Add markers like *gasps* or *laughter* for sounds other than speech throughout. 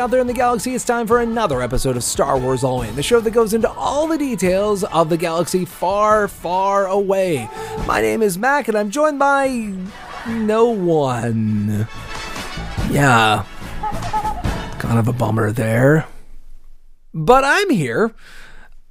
out there in the galaxy. It's time for another episode of Star Wars All In, the show that goes into all the details of the galaxy far, far away. My name is Mac, and I'm joined by no one. Yeah, kind of a bummer there. But I'm here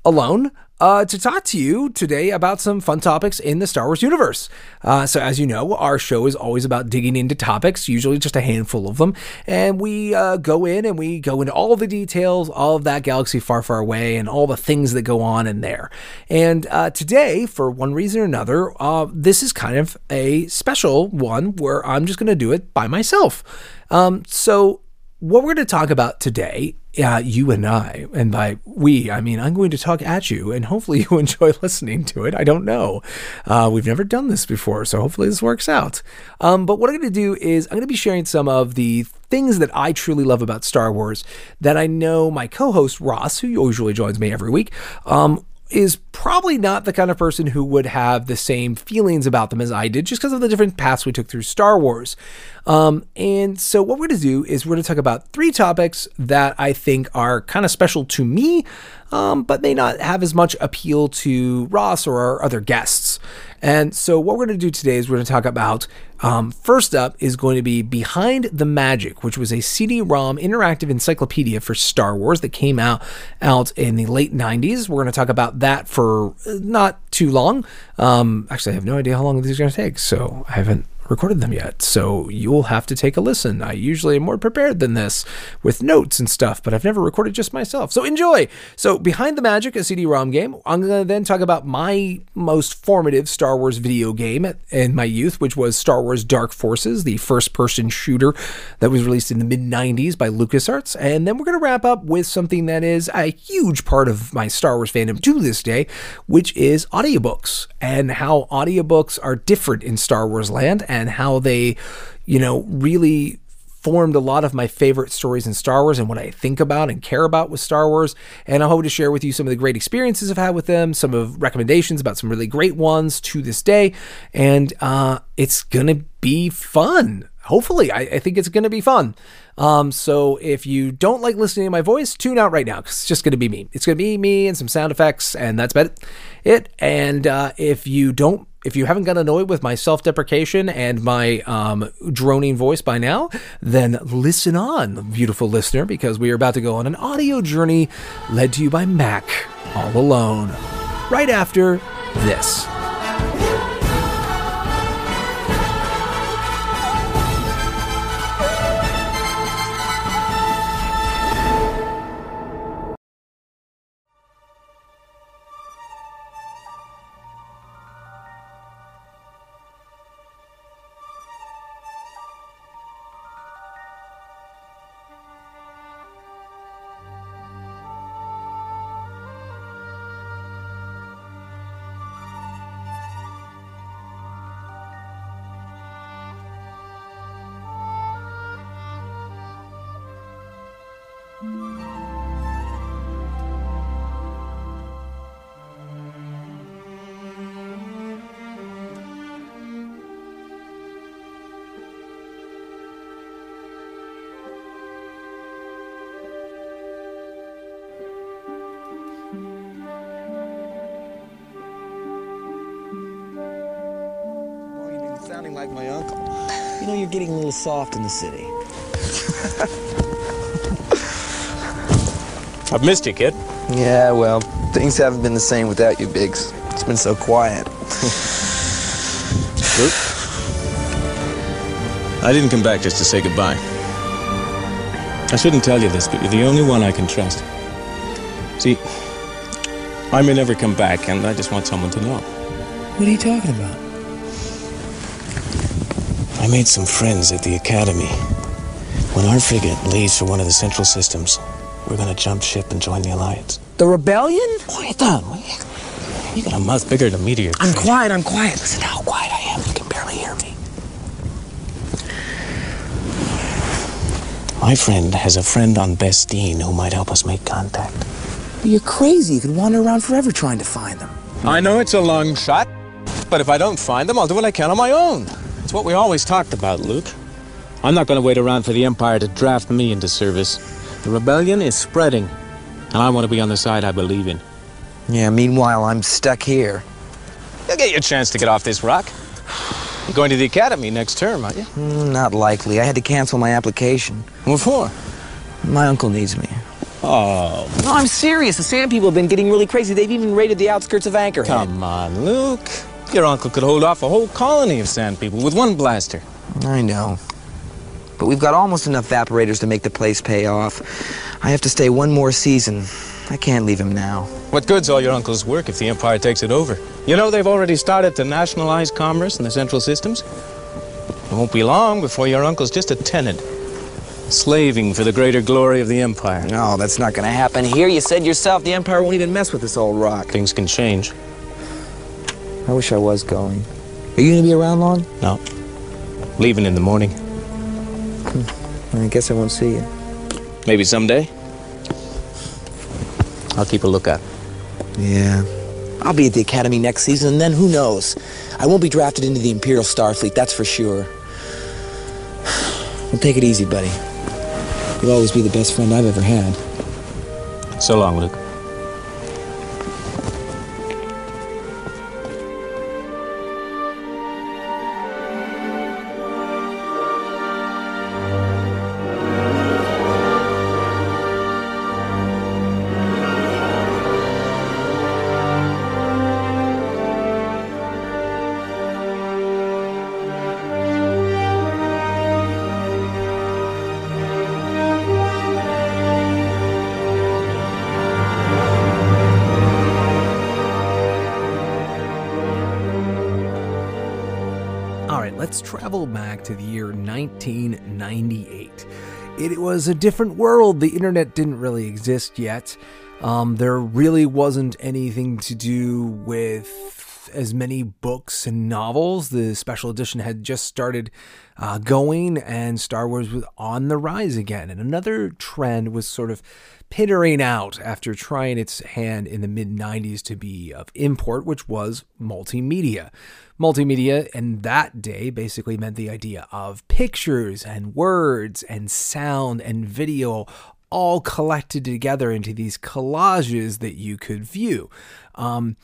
alone uh, to talk to you today about some fun topics in the Star Wars universe. Uh, so, as you know, our show is always about digging into topics, usually just a handful of them, and we uh, go in and we go into all the details of that galaxy far, far away and all the things that go on in there. And uh, today, for one reason or another, uh, this is kind of a special one where I'm just going to do it by myself. Um, so, what we're going to talk about today, uh, you and I, and by we, I mean I'm going to talk at you, and hopefully *laughs* you enjoy listening to it. I don't know. Uh, we've never done this before, so hopefully this works out. Um, but what I'm going to do is I'm going to be sharing some of the things that I truly love about Star Wars that I know my co host Ross, who usually joins me every week, um, is probably not the kind of person who would have the same feelings about them as I did, just because of the different paths we took through Star Wars. Um, and so, what we're going to do is we're going to talk about three topics that I think are kind of special to me, um, but may not have as much appeal to Ross or our other guests. And so, what we're going to do today is we're going to talk about um, first up is going to be Behind the Magic, which was a CD-ROM interactive encyclopedia for Star Wars that came out out in the late '90s. We're going to talk about that for not too long. Um, actually, I have no idea how long this is going to take, so I haven't recorded them yet, so you'll have to take a listen. I usually am more prepared than this with notes and stuff, but I've never recorded just myself. So enjoy. So, Behind the Magic, a CD ROM game. I'm going to then talk about my most formative Star Wars video game in my youth, which was Star Wars Dark Forces, the first person shooter that was released in the mid 90s by LucasArts. And then we're going to wrap up with something that is a huge part of my Star Wars fandom to this day, which is audiobooks and how audiobooks are different in Star Wars land and how they, you know, really formed a lot of my favorite stories in Star Wars and what I think about and care about with Star Wars. And I hope to share with you some of the great experiences I've had with them, some of recommendations about some really great ones to this day. And uh, it's gonna be fun. Hopefully, I, I think it's gonna be fun. Um, so if you don't like listening to my voice, tune out right now because it's just to be me. It's to be me and some sound effects, and that's about it. And uh, if you don't, if you haven't got annoyed with my self-deprecation and my um, droning voice by now, then listen on, beautiful listener, because we are about to go on an audio journey led to you by Mac, all alone, right after this. Soft in the city. *laughs* I've missed you, kid. Yeah, well, things haven't been the same without you, Biggs. It's been so quiet. *laughs* Luke? I didn't come back just to say goodbye. I shouldn't tell you this, but you're the only one I can trust. See, I may never come back, and I just want someone to know. What are you talking about? I made some friends at the academy. When our frigate leaves for one of the central systems, we're gonna jump ship and join the Alliance. The rebellion? Quiet down, you? You got a mouth bigger than a meteor. I'm quiet, I'm quiet. Listen how quiet I am. You can barely hear me. My friend has a friend on Bestine who might help us make contact. You're crazy. You could wander around forever trying to find them. I know it's a long shot, but if I don't find them, I'll do what I can on my own. It's what we always talked about, Luke. I'm not going to wait around for the Empire to draft me into service. The rebellion is spreading, and I want to be on the side I believe in. Yeah, meanwhile, I'm stuck here. You'll get your chance to get off this rock. You're going to the academy next term, aren't you? Mm, Not likely. I had to cancel my application. What for? My uncle needs me. Oh, No, I'm serious. The Sand people have been getting really crazy. They've even raided the outskirts of Anchorhead. come on, Luke. Your uncle could hold off a whole colony of sand people with one blaster. I know. But we've got almost enough evaporators to make the place pay off. I have to stay one more season. I can't leave him now. What good's all your uncle's work if the Empire takes it over? You know they've already started to nationalize commerce in the central systems? It won't be long before your uncle's just a tenant, slaving for the greater glory of the Empire. No, that's not gonna happen here. You said yourself the Empire won't even mess with this old rock. Things can change. I wish I was going. Are you gonna be around long? No. Leaving in the morning. Hmm. I guess I won't see you. Maybe someday. I'll keep a lookout. Yeah. I'll be at the Academy next season, and then who knows? I won't be drafted into the Imperial Starfleet, that's for sure. *sighs* Well, take it easy, buddy. You'll always be the best friend I've ever had. So long, Luke. Let's travel back to the year 1998. It was a different world. The internet didn't really exist yet. Um, there really wasn't anything to do with as many books and novels. The special edition had just started uh, going, and Star Wars was on the rise again. And another trend was sort of pittering out after trying its hand in the mid 90s to be of import, which was multimedia. Multimedia in that day basically meant the idea of pictures and words and sound and video all collected together into these collages that you could view. Um,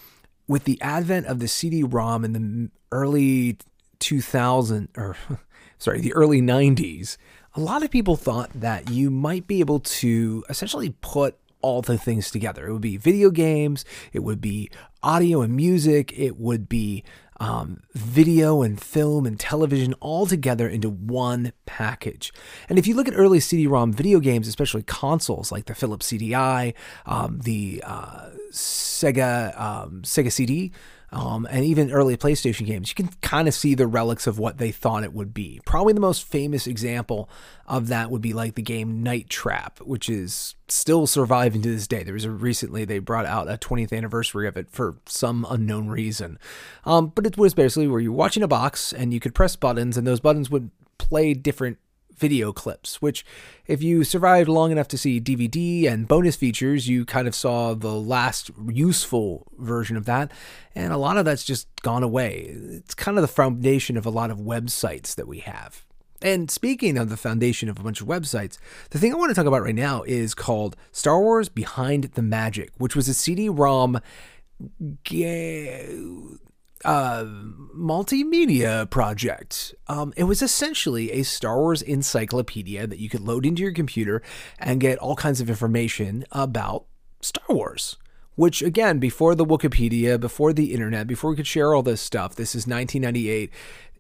with the advent of the CD-ROM in the early 2000 or *laughs* sorry, the early 90s, a lot of people thought that you might be able to essentially put all the things together. It would be video games, it would be audio and music, it would be um, video and film and television all together into one package. And if you look at early CD-ROM video games, especially consoles like the Philips CDI, um, the uh, Sega um, Sega CD, um, and even early PlayStation games, you can kind of see the relics of what they thought it would be. Probably the most famous example of that would be like the game Night Trap, which is still surviving to this day. There was a recently they brought out a 20th anniversary of it for some unknown reason, um, but it was basically where you're watching a box and you could press buttons, and those buttons would play different video clips, which, if you survived long enough to see DVD and bonus features, you kind of saw the last useful version of that. And a lot of that's just gone away. It's kind of the foundation of a lot of websites that we have. And speaking of the foundation of a bunch of websites, the thing I want to talk about right now is called Star Wars Behind the Magic, which was a CD ROM ga- uh, multimedia project. Um, it was essentially a Star Wars encyclopedia that you could load into your computer and get all kinds of information about Star Wars. Which, again, before the Wikipedia, before the internet, before we could share all this stuff, this is 1998.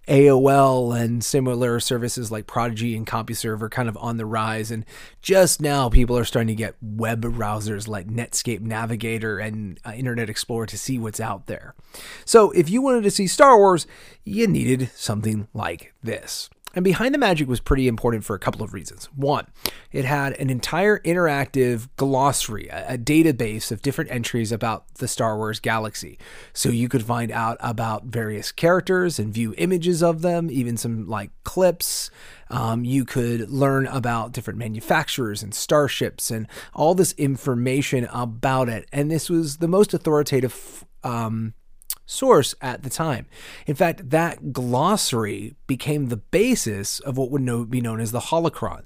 AOL and similar services like Prodigy and CompuServe are kind of on the rise. And just now, people are starting to get web browsers like Netscape Navigator and uh, Internet Explorer to see what's out there. So, if you wanted to see Star Wars, you needed something like this. And Behind the Magic was pretty important for a couple of reasons. One, it had an entire interactive glossary, a, a, database of different entries about the Star Wars galaxy. So you could find out about various characters and view images of them, even some like clips. Um, you could learn about different manufacturers and starships and all this information about it. And this was the most authoritative. Um, source at the time. In fact, that glossary became the basis of what would know, be known as the holocron.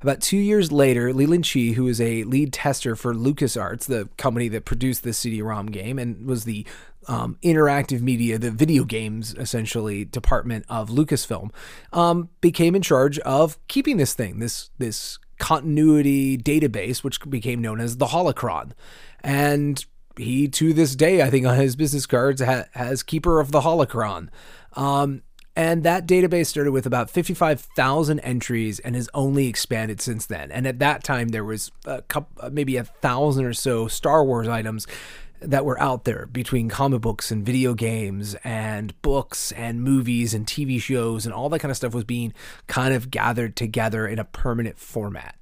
About two years later, Leland Chee, who was a lead tester for LucasArts, the company that produced the CD-ROM game and was the um, interactive media, the video games essentially department of Lucasfilm, um, became in charge of keeping this thing, this this continuity database, which became known as the Holocron. And he, to this day, I think on his business cards, ha- has Keeper of the Holocron. Um, and that database started with about 55,000 entries and has only expanded since then. And at that time, there was a couple, maybe a thousand or so Star Wars items that were out there between comic books and video games and books and movies and TV shows and all that kind of stuff was being kind of gathered together in a permanent format.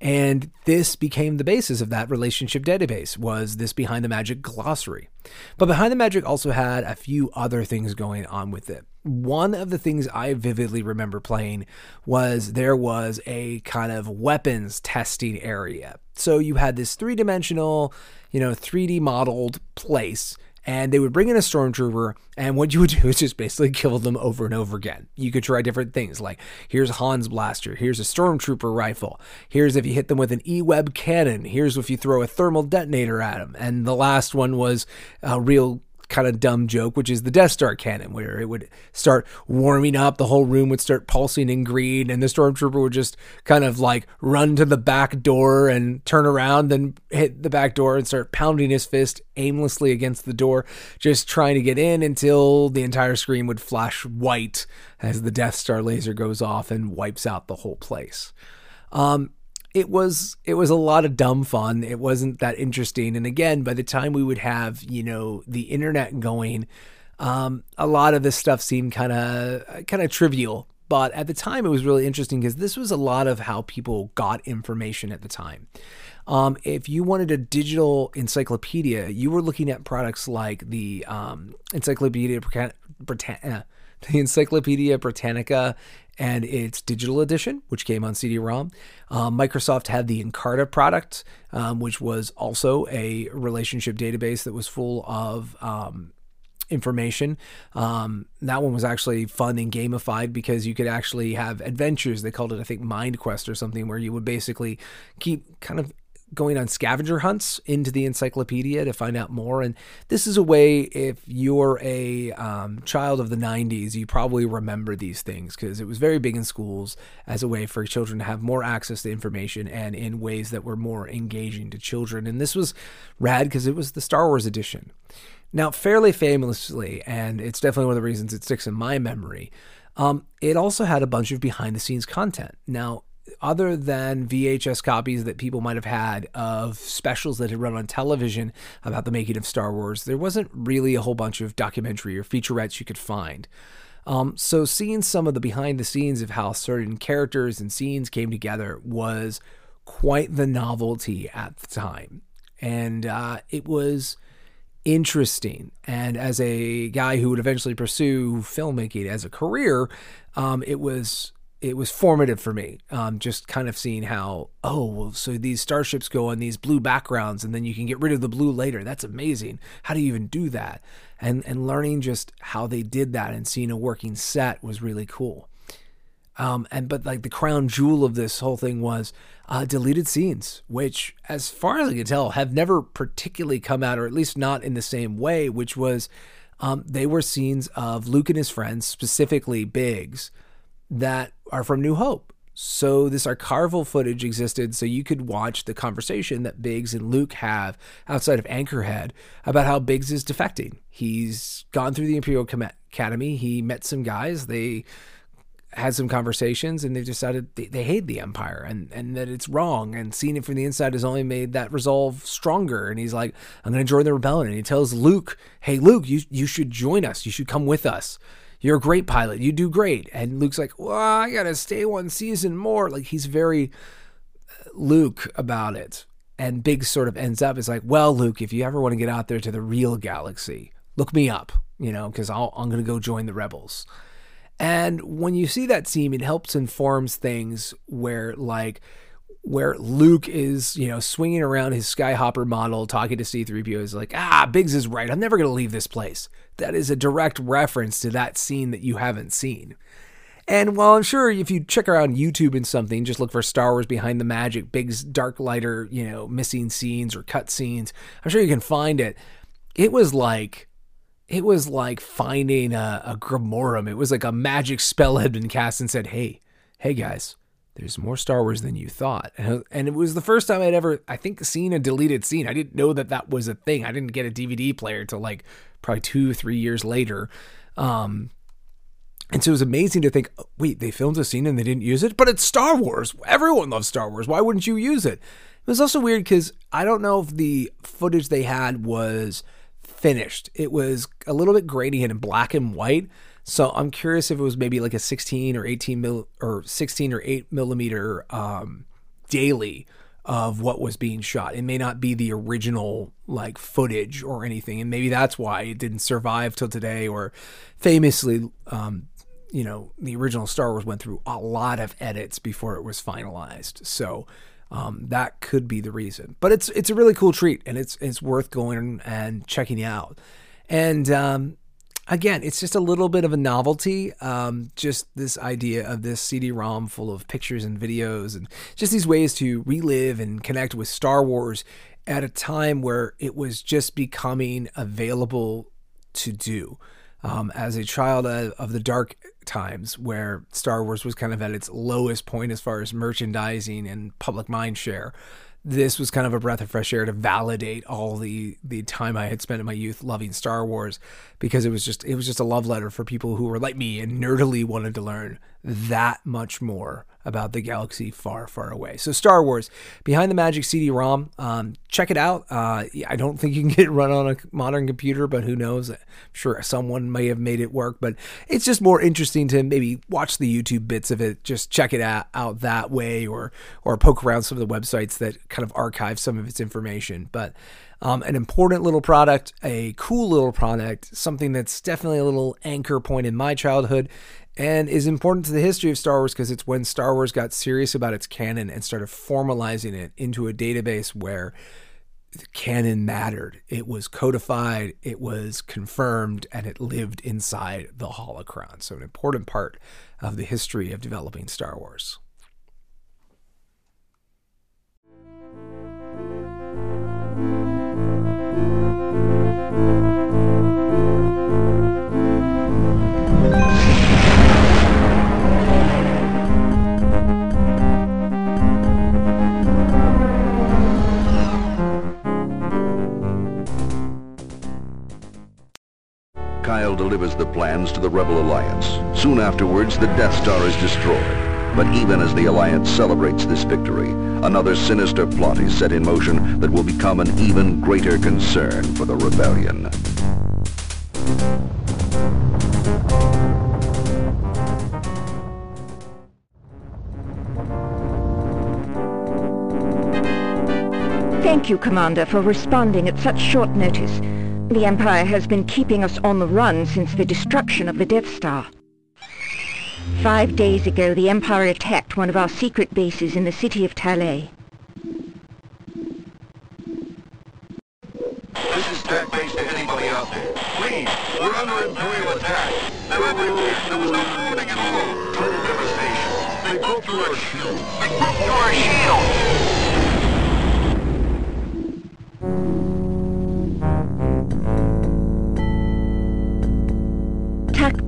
And this became the basis of that relationship database was this Behind the Magic glossary. But Behind the Magic also had a few other things going on with it. One of the things I vividly remember playing was there was a kind of weapons testing area. So you had this three-dimensional, you know, 3D modeled place and they would bring in a stormtrooper and what you would *laughs* do is just basically kill them over and over again. You could try different things like here's han's blaster here's a stormtrooper rifle here's if you hit them with an e-web cannon here's if you throw a thermal detonator at them and the last one was a real kind of dumb joke, which is the Death Star cannon, where it would start warming up, the whole room would start pulsing in green, and the stormtrooper would just kind of like run to the back door and turn around, then hit the back door and start pounding his fist aimlessly against the door, just trying to get in until the entire screen would flash white as the Death Star laser goes off and wipes out the whole place. Um, it was it was a lot of dumb fun. It wasn't that interesting. And again, by the time we would have you know the internet going, um, a lot of this stuff seemed kind of kind of trivial. But at the time, it was really interesting because this was a lot of how people got information at the time. Um, if you wanted a digital encyclopedia, you were looking at products like the um, Encyclopedia Britannica, the Encyclopedia Britannica and its digital edition, which came on CD-ROM. Um, Microsoft had the Encarta product, um, which was also a relationship database that was full of um, information. Um, that one was actually fun and gamified because you could actually have adventures. They called it, I think, Mind Quest or something, where you would basically keep kind of going on scavenger hunts into the encyclopedia to find out more. And this is a way, if you're a um, child of the 90s, you probably remember these things because it was very big in schools as a way for children to have more access to information and in ways that were more engaging to children. And this was rad because it was the Star Wars edition. Now, fairly famously, and it's definitely one of the reasons it sticks in my memory. Um, it also had a bunch of behind the scenes content. Now, other than VHS copies that people might have had of specials that had run on television about the making of Star Wars, there wasn't really a whole bunch of documentary or featurettes you could find. Um, so seeing some of the behind the scenes of how certain characters and scenes came together was quite the novelty at the time, and uh, it was interesting. And as a guy who would eventually pursue filmmaking as a career, um, it was it was formative for me. Um, just kind of seeing how, oh, well, so these starships go on these blue backgrounds, and then you can get rid of the blue later. That's amazing. How do you even do that? And and learning just how they did that and seeing a working set was really cool. Um, and but like the crown jewel of this whole thing was uh, deleted scenes, which, as far as I can tell, have never particularly come out, or at least not in the same way. Which was, um, they were scenes of Luke and his friends, specifically Biggs that are from New Hope. So this archival footage existed so you could watch the conversation that Biggs and Luke have outside of Anchorhead about how Biggs is defecting. He's gone through the Imperial Academy. He met some guys. They had some conversations and they decided they, they hate the Empire and, and that it's wrong. And seeing it from the inside has only made that resolve stronger. And he's like, I'm going to join the rebellion. And he tells Luke, Hey, Luke, you, you should join us. You should come with us you're a great pilot. You do great. And Luke's like, well, I got to stay one season more. Like he's very uh, Luke about it. And Big sort of ends up is like, well, Luke, if you ever want to get out there to the real galaxy, look me up, you know, because I'm going to go join the rebels. And when you see that scene, it helps informs things where like where Luke is, you know, swinging around his Skyhopper model, talking to C3PO, is like, ah, Biggs is right. I'm never going to leave this place. That is a direct reference to that scene that you haven't seen. And while I'm sure if you check around YouTube and something, just look for Star Wars Behind the Magic, Biggs Darklighter, you know, missing scenes or cut scenes, I'm sure you can find it. It was like, it was like finding a, a Grimorum. It was like a magic spell had been cast and said, hey, hey guys, there's more Star Wars than you thought. And it was the first time I'd ever, I think, seen a deleted scene. I didn't know that that was a thing. I didn't get a DVD player till like probably two, three years later. Um, and so it was amazing to think, wait, they filmed a scene and they didn't use it, but it's Star Wars. Everyone loves Star Wars. Why wouldn't you use it? It was also weird because I don't know if the footage they had was finished. It was a little bit grainy and black and white. So I'm curious if it was maybe like a 16 or 18 mil or 16 or 8 millimeter um, daily of what was being shot. It may not be the original like footage or anything, and maybe that's why it didn't survive till today. Or famously, um, you know, the original Star Wars went through a lot of edits before it was finalized. So um, that could be the reason. But it's it's a really cool treat, and it's it's worth going and checking out. And um, again, it's just a little bit of a novelty. Um, just this idea of this CD-ROM full of pictures and videos, and just these ways to relive and connect with Star Wars at a time where it was just becoming available to do. Um, as a child of the dark times where Star Wars was kind of at its lowest point as far as merchandising and public mind share, this was kind of a breath of fresh air to validate all the the time I had spent in my youth loving Star Wars because it was just it was just a love letter for people who were like me and nerdily wanted to learn that much more about the galaxy far, far away. So, Star Wars Behind the Magic CD ROM, um, check it out. Uh, I don't think you can *laughs* get it run on a modern computer, but who knows? I'm sure someone may have made it work, but it's just more interesting to maybe watch the YouTube bits of it, just check it out, out that way, or, or poke around some of the websites that kind of archive some of its information. But um, an important little product, a cool little product, something that's definitely a little anchor point in my childhood and is important to the history of Star Wars because it's when Star Wars got serious about its canon and started formalizing it into a database where the canon mattered. It was codified, it was confirmed, and it lived inside the holocron. So, an important part of the history of developing Star Wars. Delivers the plans to the Rebel Alliance. Soon afterwards, the Death Star is destroyed. But even as the Alliance celebrates this victory, another sinister plot is set in motion that will become an even greater concern for the Rebellion. Thank you, Commander, for responding at such short notice. The Empire has been keeping us on the run since the destruction of the Death Star. Five days ago, the Empire attacked one of our secret bases in the city of Talay. This is Tak Base to anybody out there. Please, we're under Imperial attack. There was no warning at all. Total devastation. They broke through our shield. They broke through our shield!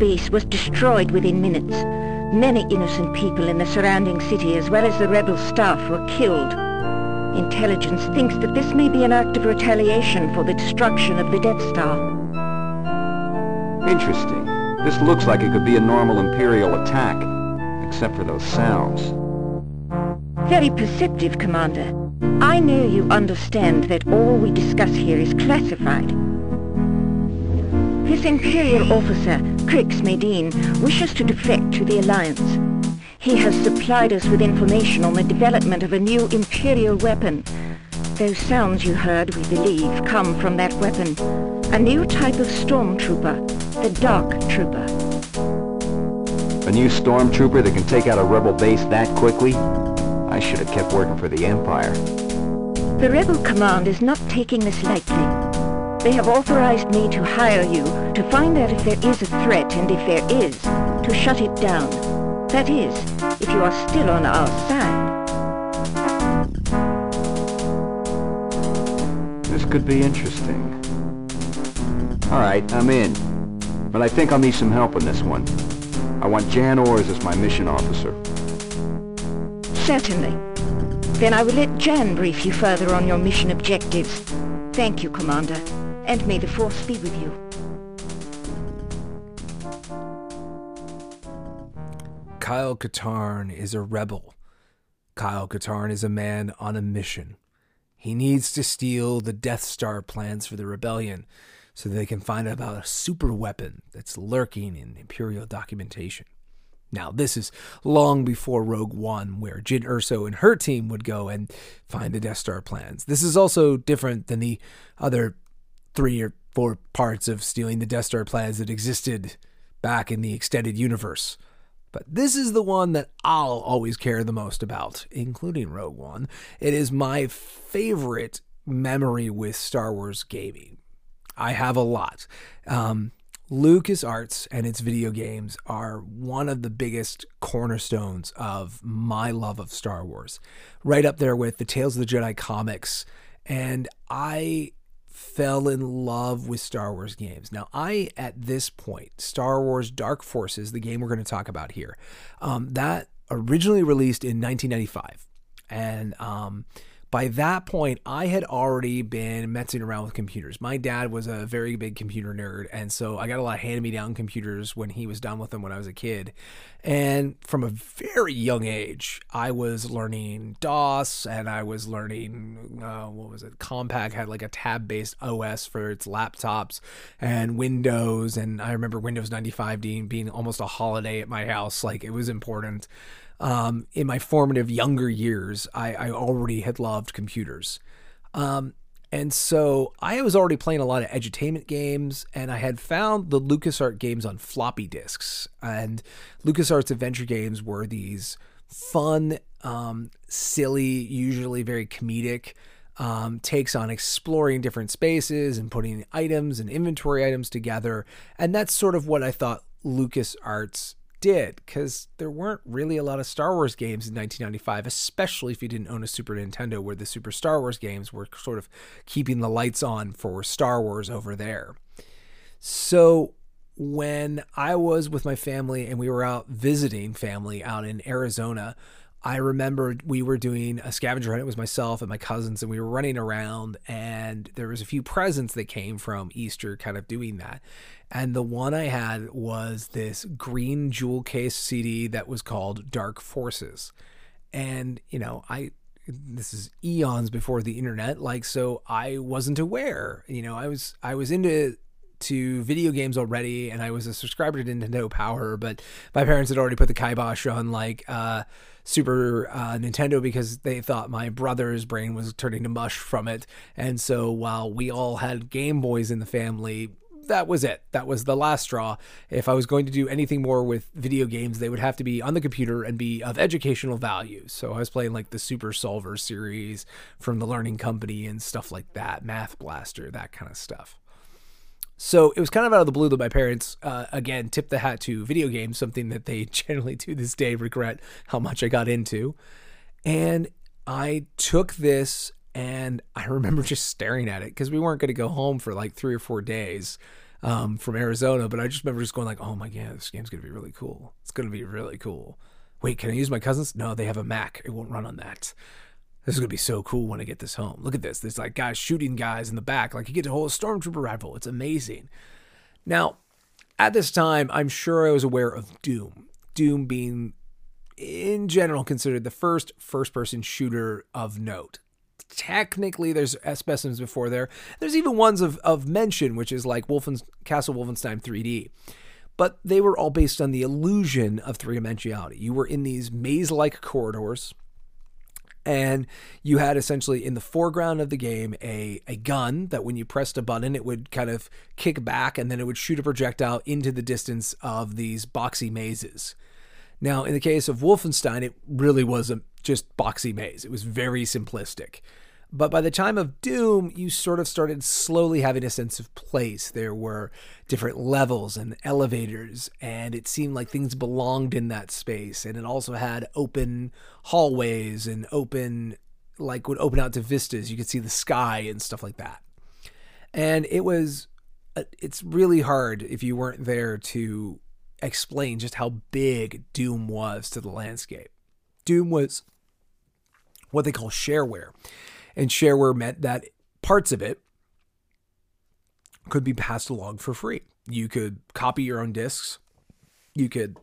Base was destroyed within minutes. Many innocent people in the surrounding city as well as the rebel staff were killed. Intelligence thinks that this may be an act of retaliation for the destruction of the Death Star. Interesting. This looks like it could be a normal Imperial attack, except for those sounds. Very perceptive, Commander. I know you understand that all we discuss here is classified. This Imperial officer, Crix Madine, wishes to defect to the Alliance. He has supplied us with information on the development of a new Imperial weapon. Those sounds you heard, we believe, come from that weapon. A new type of stormtrooper, the Dark Trooper. A new stormtrooper that can take out a rebel base that quickly? I should have kept working for the Empire. The Rebel Command is not taking this lightly. They have authorized me to hire you to find out if there is a threat and if there is, to shut it down. That is, if you are still on our side. This could be interesting. All right, I'm in. But I think I'll need some help on this one. I want Jan Ors as my mission officer. Certainly. Then I will let Jan brief you further on your mission objectives. Thank you, Commander, and may the Force be with you. Kyle Katarn is a rebel. Kyle Katarn is a man on a mission. He needs to steal the Death Star plans for the rebellion so they can find out about a super weapon that's lurking in Imperial documentation. Now, this is long before Rogue One, where Jyn Erso and her team would go and find the Death Star plans. This is also different than the other three or four parts of stealing the Death Star plans that existed back in the extended universe. But this is the one that I'll always care the most about, including Rogue One. It is my favorite memory with Star Wars gaming. I have a lot. Um, LucasArts and its video games are one of the biggest cornerstones of my love of Star Wars. Right up there with the Tales of the Jedi comics. And I fell in love with Star Wars games. Now, I, at this point, Star Wars Dark Forces, the game we're going to talk about here, um, that originally released in 1995. And um, by that point, I had already been messing around with computers. My dad was a very big computer nerd, and so I got a lot of hand me down computers when he was done with them when I was a kid. And from a very young age, I was learning DOS and I was learning, uh, what was it? Compaq had like a tab based OS for its laptops and Windows. And I remember Windows 95 being, being almost a holiday at my house. Like it was important um, in my formative younger years, I, I already had loved computers. Um, and so I was already playing a lot of edutainment games, and I had found the LucasArts games on floppy disks. And LucasArts adventure games were these fun, um, silly, usually very comedic um, takes on exploring different spaces and putting items and inventory items together. And that's sort of what I thought LucasArts did because there weren't really a lot of Star Wars games in 1995, especially if you didn't own a Super Nintendo, where the Super Star Wars games were sort of keeping the lights on for Star Wars over there. So when I was with my family and we were out visiting family out in Arizona, I remember we were doing a scavenger hunt. It was myself and my cousins, and we were running around, and there was a few presents that came from Easter, kind of doing that. And the one I had was this green jewel case CD that was called Dark Forces. And, you know, I this is eons before the internet like so i wasn't aware you know i was i was into to video games already and i was a subscriber to nintendo power but my parents had already put the kibosh on like uh Super uh, Nintendo because they thought my brother's brain was turning to mush from it. And so while we all had Game Boys in the family, that was it. That was the last straw. If I was going to do anything more with video games, they would have to be on the computer and be of educational value. So I was playing like the Super Solver series from the Learning Company and stuff like that, Math Blaster, that kind of stuff. So it was kind of out of the blue that my parents, uh, again, tipped the hat to video games, something that they *laughs* generally to this day regret how much I got into. And I took this and I *laughs* remember just staring at it because we weren't going to go home for like three or four days um, from Arizona. But I just remember just going like, oh my God, this game's going to be really cool. It's going to be really cool. Wait, can I use my cousin's? No, they have a Mac. It won't run on that this is gonna be so cool when I get this home. Look at this. There's like guys shooting guys in the back. Like you get to hold a stormtrooper rifle. It's amazing. Now, at this time, I'm sure I was aware of Doom. Doom being in general considered the first first-person shooter of note. Technically, there's specimens before there. There's even ones of, of mention, which is like Wolfen, Castle Wolfenstein 3D but they were all based on the illusion of three dimensionality. You were in these maze like corridors and you had essentially in the foreground of the game a, a gun that when you pressed a button it would kind of kick back and then it would shoot a projectile into the distance of these boxy mazes now in the case of wolfenstein it really was a just boxy maze. It was very simplistic. But by the time of Doom, you sort of started slowly having a sense of place. There were different levels and elevators, and it seemed like things belonged in that space. And it also had open hallways and open, like, would open out to vistas. You could see the sky and stuff like that. And it was, uh, it's really hard if you weren't there to explain just how big Doom was to the landscape. Doom was what they call shareware. And shareware meant that parts of it could be passed along for free. You could copy your own discs. You could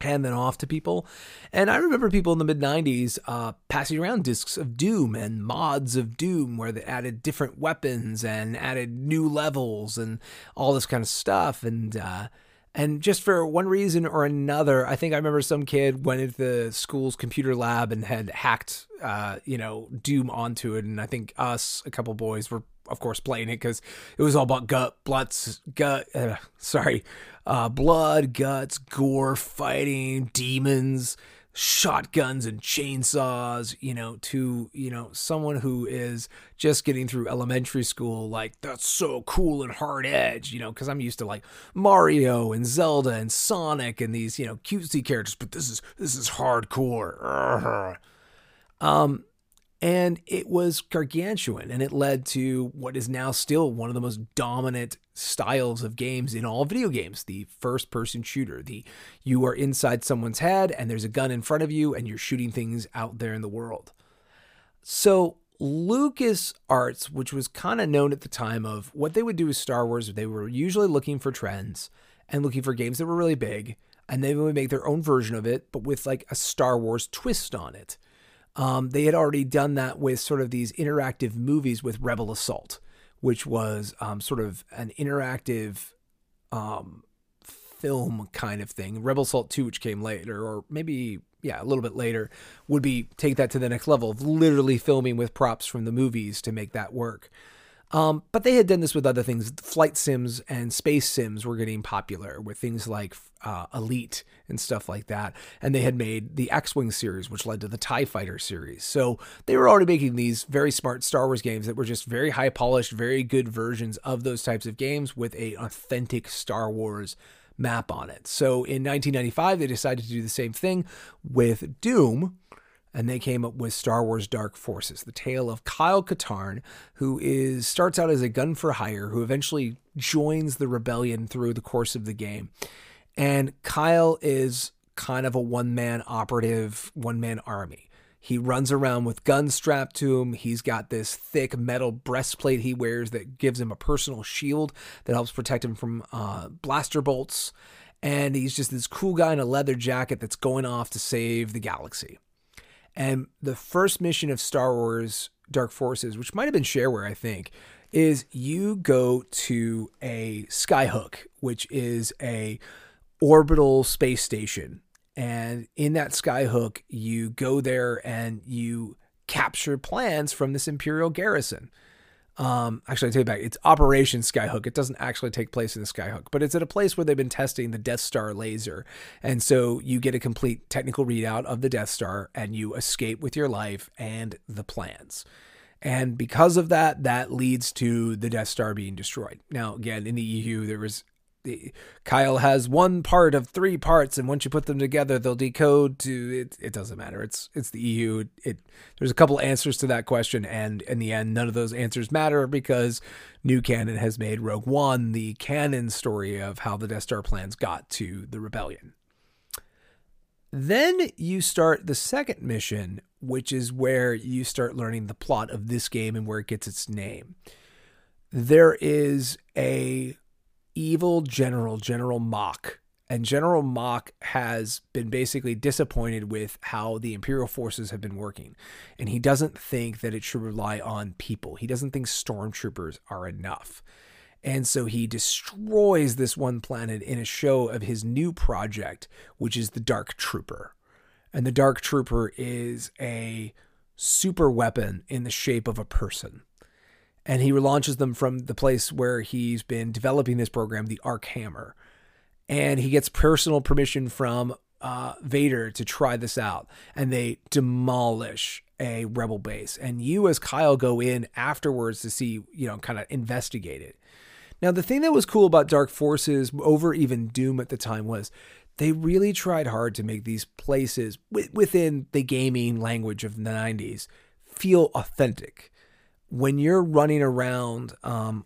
hand them off to people. And I remember people in the mid 90s uh, passing around discs of Doom and mods of Doom where they added different weapons and added new levels and all this kind of stuff. And, uh, and just for one reason or another, I think I remember some kid went into the school's computer lab and had hacked, uh, you know, Doom onto it. And I think us, a couple boys, were of course playing it because it was all about gut, bloods, gut. Uh, sorry, uh, blood, guts, gore, fighting, demons, shotguns and chainsaws, you know, to, you know, someone who is just getting through elementary school, like, that's so cool and hard edge, you know, because I'm used to like Mario and Zelda and Sonic and these, you know, cutesy characters, but this is, this is hardcore. Um, and it was gargantuan and it led to what is now still one of the most dominant styles of games in all video games the first person shooter the you are inside someone's head and there's a gun in front of you and you're shooting things out there in the world. So lucas arts which was kind of known at the time of what they would do with star wars they were usually looking for trends and looking for games that were really big and they would make their own version of it but with like a star wars twist on it um, they had already done that with sort of these interactive movies with Rebel Assault, which was um, sort of an interactive um, film kind of thing. Rebel Assault 2, which came later, or maybe, yeah, a little bit later, would be take that to the next level of literally filming with props from the movies to make that work. Um, but they had done this with other things. Flight sims and space sims were getting popular with things like uh, Elite and stuff like that. And they had made the X Wing series, which led to the TIE Fighter series. So they were already making these very smart Star Wars games that were just very high polished, very good versions of those types of games with a authentic Star Wars map on it. So in 1995, they decided to do the same thing with Doom and they came up with Star Wars Dark Forces, the tale of Kyle Katarn, who is starts out as a gun for hire, who eventually joins the rebellion through the course of the game. And Kyle is kind of a one man operative, one man army. He runs around with guns strapped to him. He's got this thick metal breastplate he wears that gives him a personal shield that helps protect him from uh, blaster bolts. And he's just this cool guy in a leather jacket that's going off to save the galaxy. And the first mission of Star Wars Dark Forces, which might have been shareware, I think, is you go to a skyhook, which is a orbital space station. And in that skyhook, you go there and you capture plans from this Imperial garrison. Um, actually, I take it back. It's Operation Skyhook. It doesn't actually take place in the Skyhook, but it's at a place where they've been testing the Death Star laser. And so you get a complete technical readout of the Death Star and you escape with your life and the plans. And because of that, that leads to the Death Star being destroyed. Now, again, in the EU, there was Kyle has one part of three parts, and once you put them together, they'll decode to it. It doesn't matter. It's it's the EU. It, it there's a couple answers to that question, and in the end, none of those answers matter because new canon has made Rogue One the canon story of how the Death Star plans got to the rebellion. Then you start the second mission, which is where you start learning the plot of this game and where it gets its name. There is a evil general, General Mohc. And General Mohc has been basically disappointed with how the Imperial forces have been working. And he doesn't think that it should rely on people. He doesn't think stormtroopers are enough. And so he destroys this one planet in a show of his new project, which is the Dark Trooper. And the Dark Trooper is a super weapon in the shape of a person and he relaunches them from the place where he's been developing this program, the Arc Hammer. And he gets personal permission from uh, Vader to try this out, and they demolish a rebel base. And you, as Kyle, go in afterwards to see, you know, kind of investigate it. Now, the thing that was cool about Dark Forces over even Doom at the time was they really tried hard to make these places w- within the gaming language of the 90s feel authentic. When you're running around, um,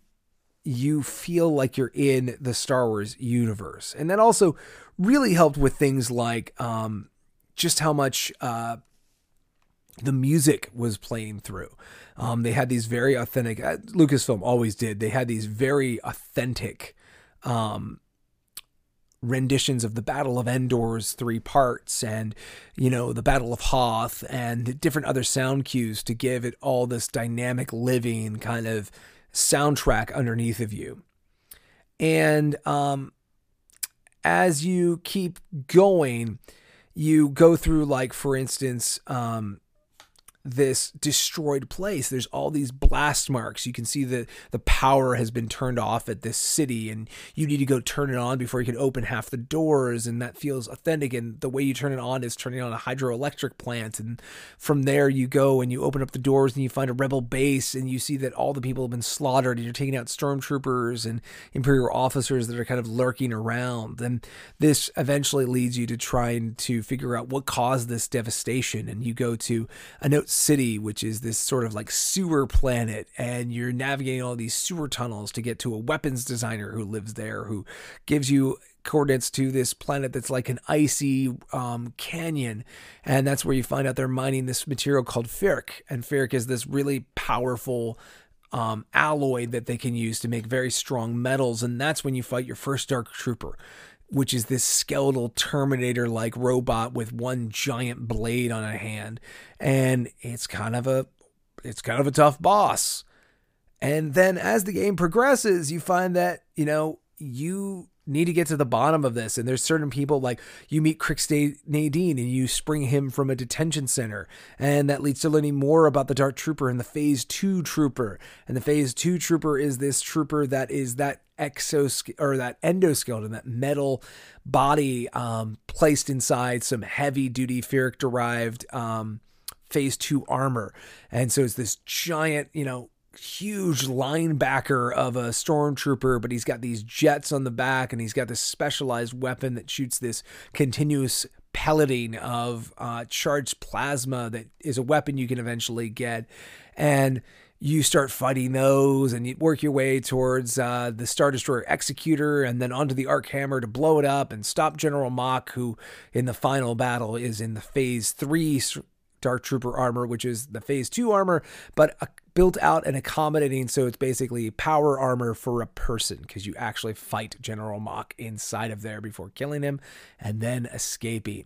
you feel like you're in the Star Wars universe. And that also really helped with things like um, just how much uh, the music was playing through. Um, they had these very authentic, uh, Lucasfilm always did, they had these very authentic um, renditions of the Battle of Endor's three parts and, you know, the Battle of Hoth and different other sound cues to give it all this dynamic, living kind of soundtrack underneath of you. And um, as you keep going, you go through, like, for instance, um, this destroyed place. There's all these blast marks. You can see that the power has been turned off at this city, and you need to go turn it on before you can open half the doors. And that feels authentic. And the way you turn it on is turning on a hydroelectric plant. And from there, you go and you open up the doors and you find a rebel base, and you see that all the people have been slaughtered, and you're taking out stormtroopers and imperial officers that are kind of lurking around. And this eventually leads you to trying to figure out what caused this devastation. And you go to Anoat City, which is this sort of like sewer planet, and you're navigating all these sewer tunnels to get to a weapons designer who lives there, who gives you coordinates to this planet that's like an icy um, canyon, and that's where you find out they're mining this material called phrik, and phrik is this really powerful. Um, alloy that they can use to make very strong metals, and that's when you fight your first Dark Trooper which is this skeletal Terminator like robot with one giant blade on a hand. And it's kind of a it's kind of a tough boss. And then as the game progresses, you find that, you know, you need to get to the bottom of this. And there's certain people like you meet Crix Madine and you spring him from a detention center. And that leads to learning more about the Dark Trooper and the Phase 2 Trooper. And the Phase 2 Trooper is this trooper that is that exos or that endoskeleton, that metal body um, placed inside some heavy duty phrik derived um, Phase 2 armor. And so it's this giant, you know, huge linebacker of a stormtrooper, but he's got these jets on the back and he's got this specialized weapon that shoots this continuous pelleting of uh, charged plasma that is a weapon you can eventually get. And you start fighting those and you work your way towards uh, the Star Destroyer Executor and then onto the Arc Hammer to blow it up and stop General Mohc, who in the final battle is in the Phase 3 Dark Trooper armor, which is the Phase 2 armor, but uh, built out and accommodating. So it's basically power armor for a person because you actually fight General Mohc inside of there before killing him and then escaping.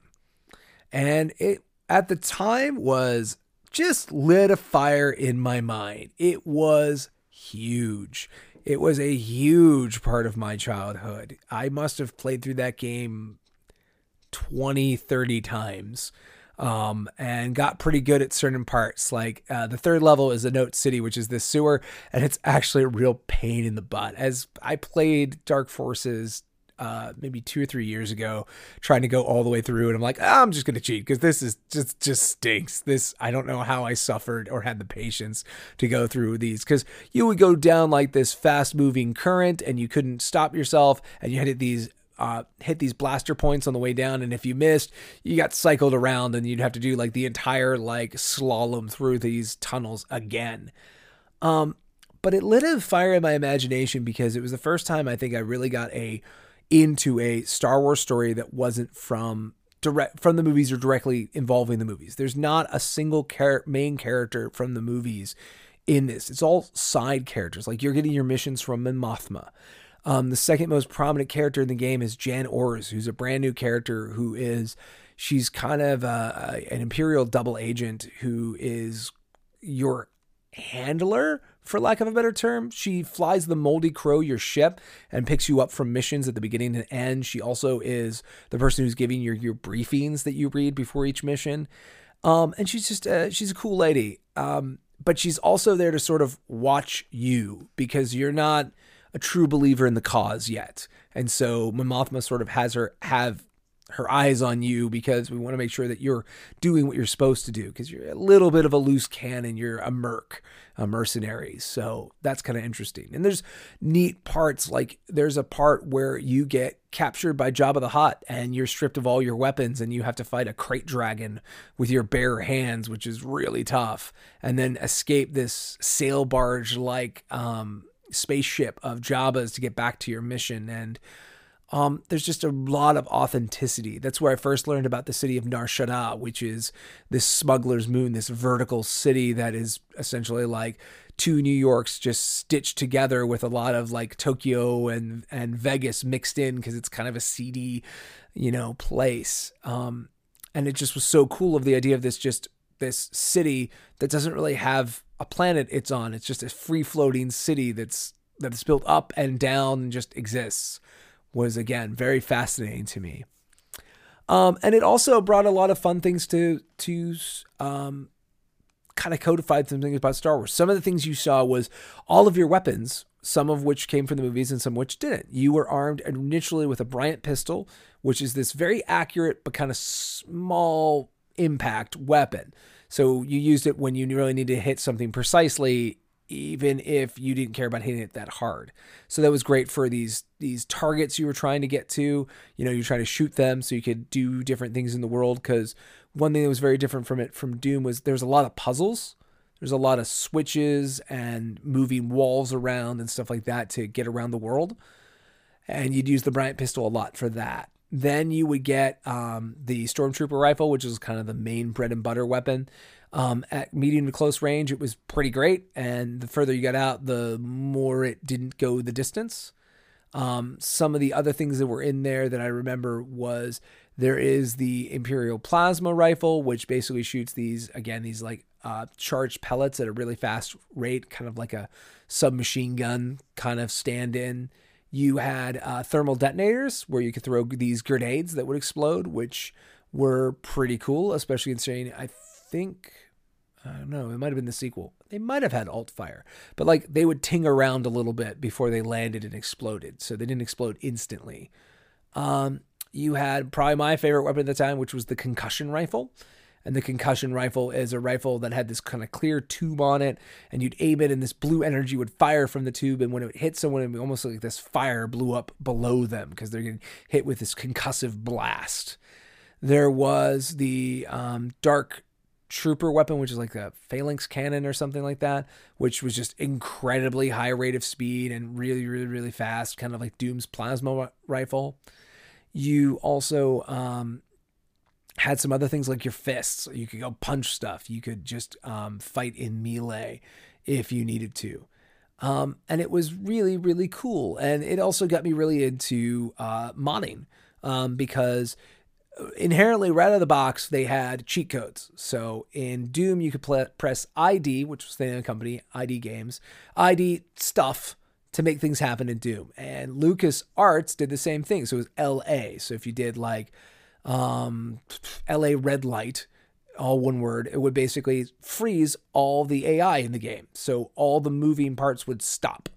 And it at the time was just lit a fire in my mind. It was huge. It was a huge part of my childhood. I must have played through that game 20, 30 times um, and got pretty good at certain parts. Like uh, the third level is Anoat City, which is this sewer, and it's actually a real pain in the butt. As I played Dark Forces uh, maybe two or three years ago, trying to go all the way through, and I'm like, oh, I'm just gonna cheat because this is just just stinks. This I don't know how I suffered or had the patience to go through these because you would go down like this fast moving current, and you couldn't stop yourself, and you had these uh, hit these blaster points on the way down, and if you missed, you got cycled around, and you'd have to do like the entire like slalom through these tunnels again. Um, but it lit a fire in my imagination because it was the first time I think I really got a into a Star Wars story that wasn't from direct from the movies or directly involving the movies. There's not a single char- main character from the movies in this. It's all side characters. Like you're getting your missions from Mothma. Um, the second most prominent character in the game is Jan Ors, who's a brand new character who is she's kind of uh, an imperial double agent who is your handler for lack of a better term. She flies the Moldy Crow, your ship, and picks you up from missions at the beginning and end. She also is the person who's giving you your briefings that you read before each mission. Um, and she's just uh, she's a cool lady. Um, but she's also there to sort of watch you because you're not a true believer in the cause yet. And so Mothma sort of has her have her eyes on you because we want to make sure that you're doing what you're supposed to do because you're a little bit of a loose cannon. You're a merc, a mercenary. So that's kind of interesting. And there's neat parts like there's a part where you get captured by Jabba the Hutt and you're stripped of all your weapons and you have to fight a krayt dragon with your bare hands, which is really tough, and then escape this sail barge like um, spaceship of Jabba's to get back to your mission. And um, there's just a lot of authenticity. That's where I first learned about the city of Nar Shaddaa, which is this smuggler's moon, this vertical city that is essentially like two New Yorks just stitched together with a lot of like Tokyo and and Vegas mixed in because it's kind of a seedy, you know, place. Um, and it just was so cool of the idea of this just this city that doesn't really have a planet it's on. It's just a free floating city that's that's built up and down and just exists was again very fascinating to me. Um, and it also brought a lot of fun things to to um, kind of codified some things about Star Wars. Some of the things you saw was all of your weapons, some of which came from the movies and some which didn't. You were armed initially with a Bryar pistol, which is this very accurate but kind of small impact weapon. So you used it when you really need to hit something precisely even if you didn't care about hitting it that hard. So that was great for these these targets you were trying to get to. You know, you're trying to shoot them so you could do different things in the world. Because one thing that was very different from it from Doom was there's a lot of puzzles. There's a lot of switches and moving walls around and stuff like that to get around the world. And you'd use the Bryar pistol a lot for that. Then you would get um, the Stormtrooper rifle, which is kind of the main bread and butter weapon. Um, at medium to close range, it was pretty great. And the further you got out, the more it didn't go the distance. Um, some of the other things that were in there that I remember was there is the Imperial Plasma Rifle, which basically shoots these, again, these like uh, charged pellets at a really fast rate, kind of like a submachine gun kind of stand in. You had uh, thermal detonators where you could throw these grenades that would explode, which were pretty cool, especially considering I think I don't know, it might have been the sequel. They might have had alt fire, but like they would ting around a little bit before they landed and exploded, so they didn't explode instantly. Um, you had probably my favorite weapon at the time, which was the concussion rifle. And the concussion rifle is a rifle that had this kind of clear tube on it, and you'd aim it, and this blue energy would fire from the tube. And when it hit someone, it almost like this fire blew up below them because they're getting hit with this concussive blast. There was the um, dark trooper weapon, which is like a phalanx cannon or something like that, which was just incredibly high rate of speed and really, really, really fast, kind of like Doom's plasma rifle. You also um, had some other things like your fists. You could go punch stuff. You could just um, fight in melee if you needed to. Um, and it was really, really cool. And it also got me really into uh, modding um, because inherently right out of the box they had cheat codes so in doom you could pl- press id which was the name of the company id games id stuff to make things happen in doom and lucas arts did the same thing so it was la so if you did like um, la red light all one word it would basically freeze all the ai in the game so all the moving parts would stop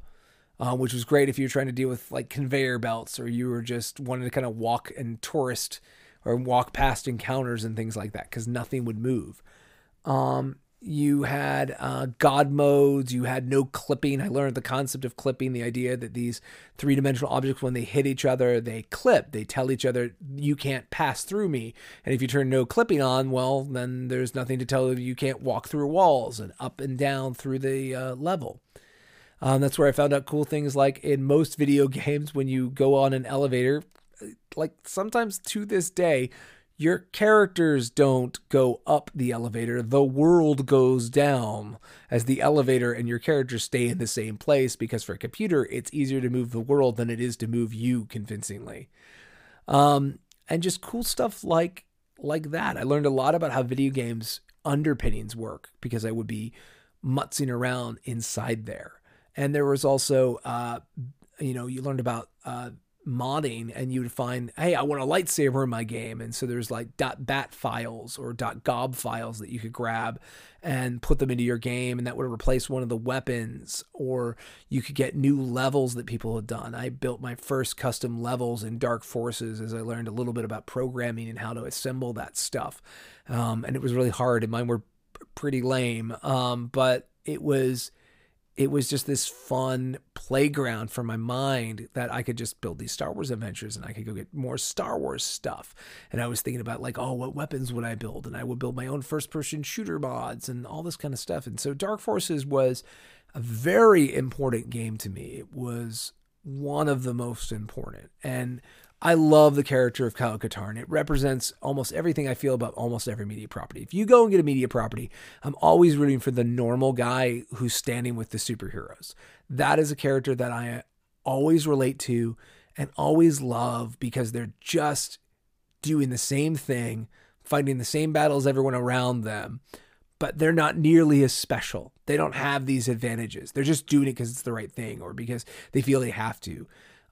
uh, which was great if you were trying to deal with like conveyor belts or you were just wanting to kind of walk and tourist or walk past encounters and things like that because nothing would move. Um, you had uh, God modes, you had no clipping. I learned the concept of clipping, the idea that these three dimensional objects, when they hit each other, they clip. They tell each other, you can't pass through me. And if you turn no clipping on, well, then there's nothing to tell you you can't walk through walls and up and down through the uh, level. Um, that's where I found out cool things like in most video *laughs* games, when you go on an elevator, like sometimes to this day, your characters don't go up the elevator. The world goes down as the elevator and your characters stay in the same place because for a computer, it's easier to move the world than it is to move you convincingly. Um, and just cool stuff like like that. I learned a lot about how video games underpinnings work because I would be mutzing around inside there. And there was also, uh, you know, you learned about uh, modding and you would find, hey, I want a lightsaber in my game. And so there's like .bat files or .gob files that you could grab and put them into your game and that would replace one of the weapons or you could get new levels that people had done. I built my first custom levels in Dark Forces as I learned a little bit about programming and how to assemble that stuff. Um, and it was really hard and mine were pretty lame. Um, but it was it was just this fun playground for my mind that I could just build these Star Wars adventures and I could go get more Star Wars stuff. And I was thinking about like, oh, what weapons would I build? And I would build my own first person shooter mods and all this kind of stuff. And so Dark Forces was a very important game to me. It was one of the most important. And I love the character of Kyle Katarn. It represents almost everything I feel about almost every media property. If you go and get a media property, I'm always rooting for the normal guy who's standing with the superheroes. That is a character that I always relate to and always love because they're just doing the same thing, fighting the same battles as everyone around them, but they're not nearly as special. They don't have these advantages. They're just doing it because it's the right thing or because they feel they have to.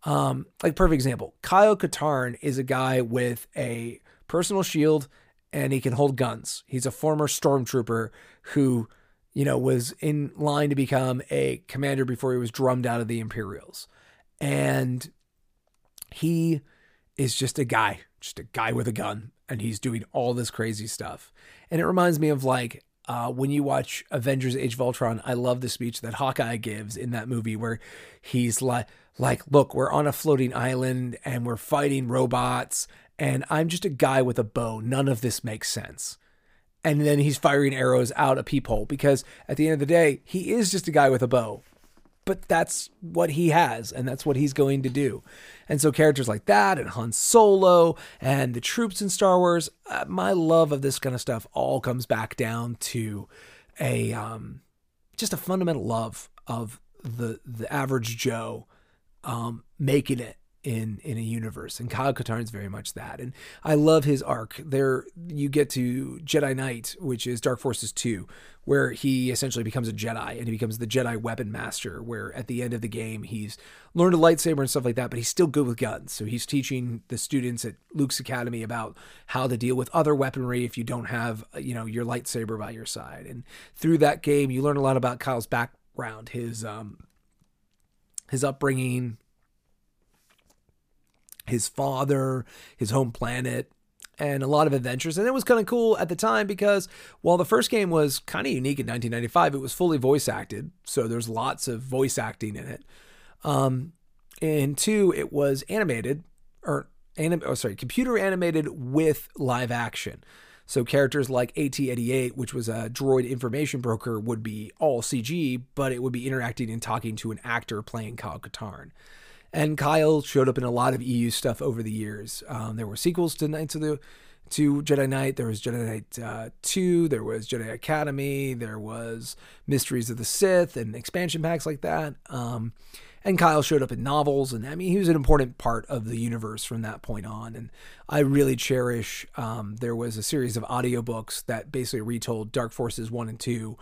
Um, like perfect example, Kyle Katarn is a guy with a personal shield and he can hold guns. He's a former stormtrooper who, you know, was in line to become a commander before he was drummed out of the Imperials. And he is just a guy, just a guy with a gun, and he's doing all this crazy stuff. And it reminds me of like uh, when you watch Avengers: Age of Ultron, I love the speech that Hawkeye gives in that movie where he's like, "Like, look, we're on a floating island and we're fighting robots, and I'm just a guy with a bow. None of this makes sense." And then he's firing arrows out a peephole because at the end of the day, he is just a guy with a bow but that's what he has and that's what he's going to do. And so characters like that and Han Solo and the troops in Star Wars, uh, my love of this kind of stuff all comes back down to a um, just a fundamental love of the the average Joe um, making it in in a universe. And Kyle Katarn's very much that. And I love his arc. There you get to Jedi Knight which is Dark Forces 2 where he essentially becomes a Jedi and he becomes the Jedi weapon master where at the end of the game he's learned a lightsaber and stuff like that but he's still good with guns. So he's teaching the students at Luke's academy about how to deal with other weaponry if you don't have you know your lightsaber by your side. And through that game you learn a lot about Kyle's background his um his upbringing his father, his home planet, and a lot of adventures. And it was kind of cool at the time because while the first game was kind of unique in 1995, it was fully voice acted. So there's lots of voice acting in it. Um, and two, it was animated or anim- oh, sorry, computer animated with live action. So characters like AT-88, which was a droid information broker, would be all CG, but it would be interacting and talking to an actor playing Kyle Katarn. And Kyle showed up in a lot of EU stuff over the years. Um, there were sequels to Knights of the to Jedi Knight. There was Jedi Knight uh, 2, there was Jedi Academy, there was Mysteries of the Sith and expansion packs like that. Um, and Kyle showed up in novels, and I mean, he was an important part of the universe from that point on. And I really cherish. Um, there was a series of audiobooks that basically retold Dark Forces one and two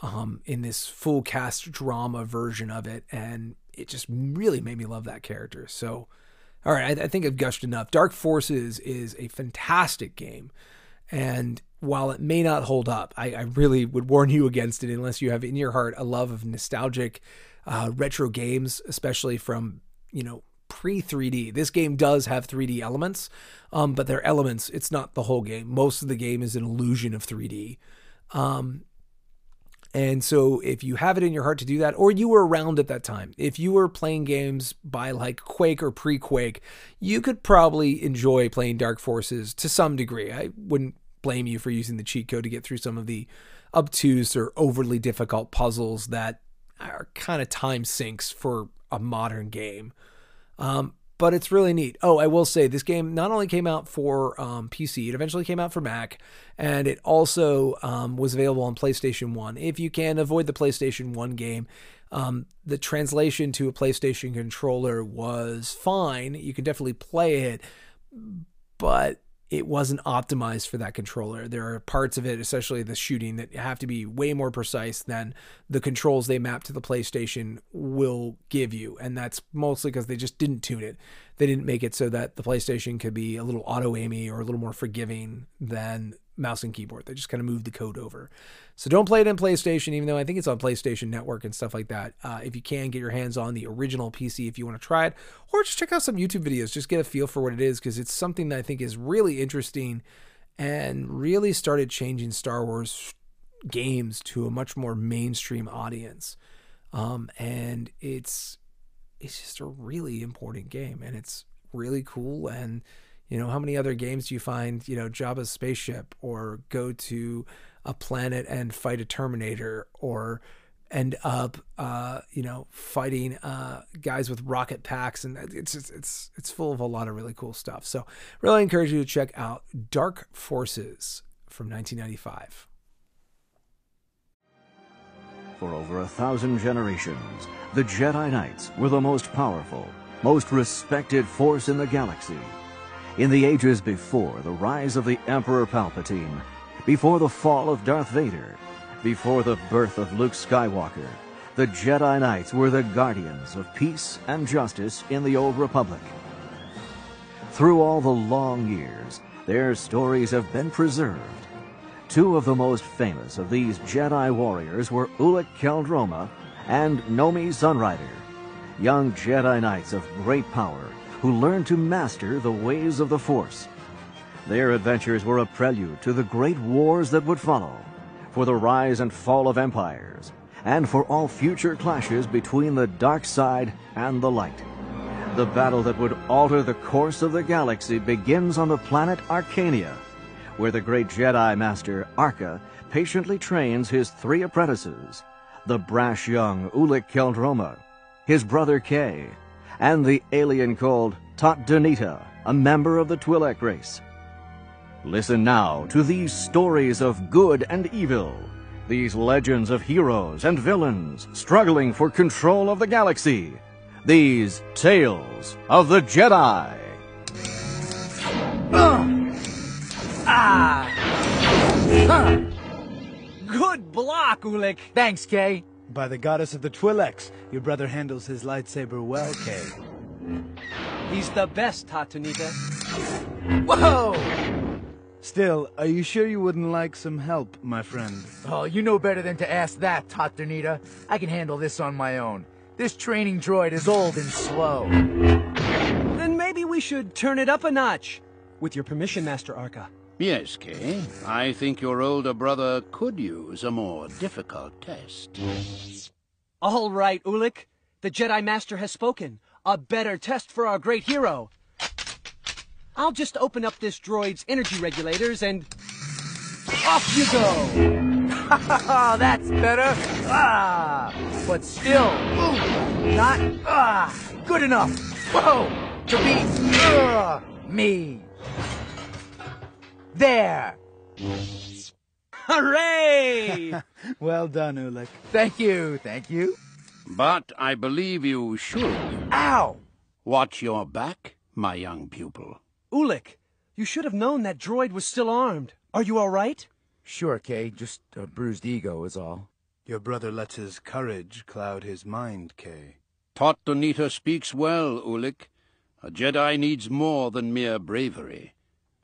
um, in this full cast drama version of it, and it just really made me love that character. So, all right, I, I think I've gushed enough. Dark Forces is a fantastic game, and while it may not hold up, I, I, really would warn you against it unless you have in your heart a love of nostalgic uh, retro games, especially from you know pre 3D. This game does have 3D elements, um, but they're elements. It's not the whole game. Most of the game is an illusion of 3D. Um, and so, if you have it in your heart to do that, or you were around at that time, if you were playing games by like Quake or pre Quake, you could probably enjoy playing Dark Forces to some degree. I wouldn't blame you for using the cheat code to get through some of the obtuse or overly difficult puzzles that are kind of time sinks for a modern game. Um, but it's really neat. Oh, I will say this game not only came out for um, PC, it eventually came out for Mac, and it also um, was available on PlayStation 1. If you can avoid the PlayStation 1 game, um, the translation to a PlayStation controller was fine. You can definitely play it, but it wasn't optimized for that controller. There are parts of it, especially the shooting, that have to be way more precise than the controls they map to the PlayStation will give you. And that's mostly because they just didn't tune it. They didn't make it so that the PlayStation could be a little auto aimy or a little more forgiving than mouse and keyboard. They just kind of moved the code over. So don't play it in PlayStation, even though I think it's on PlayStation Network and stuff like that. Uh, if you can, get your hands on the original PC if you want to try it, or just check out some YouTube videos. Just get a feel for what it is because it's something that I think is really interesting and really started changing Star Wars games to a much more mainstream audience. Um, and it's it's just a really important game, and it's really cool and you know, how many other games do you find, you know, Jabba's spaceship or go to a planet and fight a Terminator or end up, uh, you know, fighting uh, guys with rocket packs, and it's it's it's full of a lot of really cool stuff. So, really encourage you to check out Dark Forces from 1995. For over a thousand generations, the Jedi Knights were the most powerful, most respected force in the galaxy. In the ages before the rise of the Emperor Palpatine, before the fall of Darth Vader, before the birth of Luke Skywalker, the Jedi Knights were the guardians of peace and justice in the Old Republic. Through all the long years, their stories have been preserved. Two of the most famous of these Jedi warriors were Ulic Qel-Droma and Nomi Sunrider, young Jedi Knights of great power who learned to master the ways of the Force. Their adventures were a prelude to the great wars that would follow, for the rise and fall of empires, and for all future clashes between the dark side and the light. The battle that would alter the course of the galaxy begins on the planet Arkania, where the great Jedi Master Arca patiently trains his three apprentices, the brash young Ulic Qel-Droma, his brother Cay, and the alien called Tott Doneeta, a member of the Twi'lek race. Listen now to these stories of good and evil, these legends of heroes and villains struggling for control of the galaxy, these tales of the Jedi. Uh. Ah. Good block, Ulic. Thanks, Cay. By the goddess of the Twi'leks, your brother handles his lightsaber well, Cay. He's the best, Tott Doneeta. Whoa! Still, are you sure you wouldn't like some help, my friend? Oh, you know better than to ask that, Tott Doneeta. I can handle this on my own. This training droid is old and slow. Then maybe we should turn it up a notch. With your permission, Master Arca. Yes, Cay. I think your older brother could use a more difficult test. All right, Ulic. The Jedi Master has spoken. A better test for our great hero. I'll just open up this droid's energy regulators and... Off you go! *laughs* That's better. Ah, but still, not ah, good enough. Whoa, to be uh, me. There. Hooray! *laughs* well done, Ulic. Thank you, thank you. But I believe you should. Ow! Watch your back, my young pupil. Ulic, you should have known that droid was still armed. Are you all right? Sure, Cay. Just a bruised ego is all. Your brother lets his courage cloud his mind, Cay. Tott Doneeta speaks well, Ulic. A Jedi needs more than mere bravery.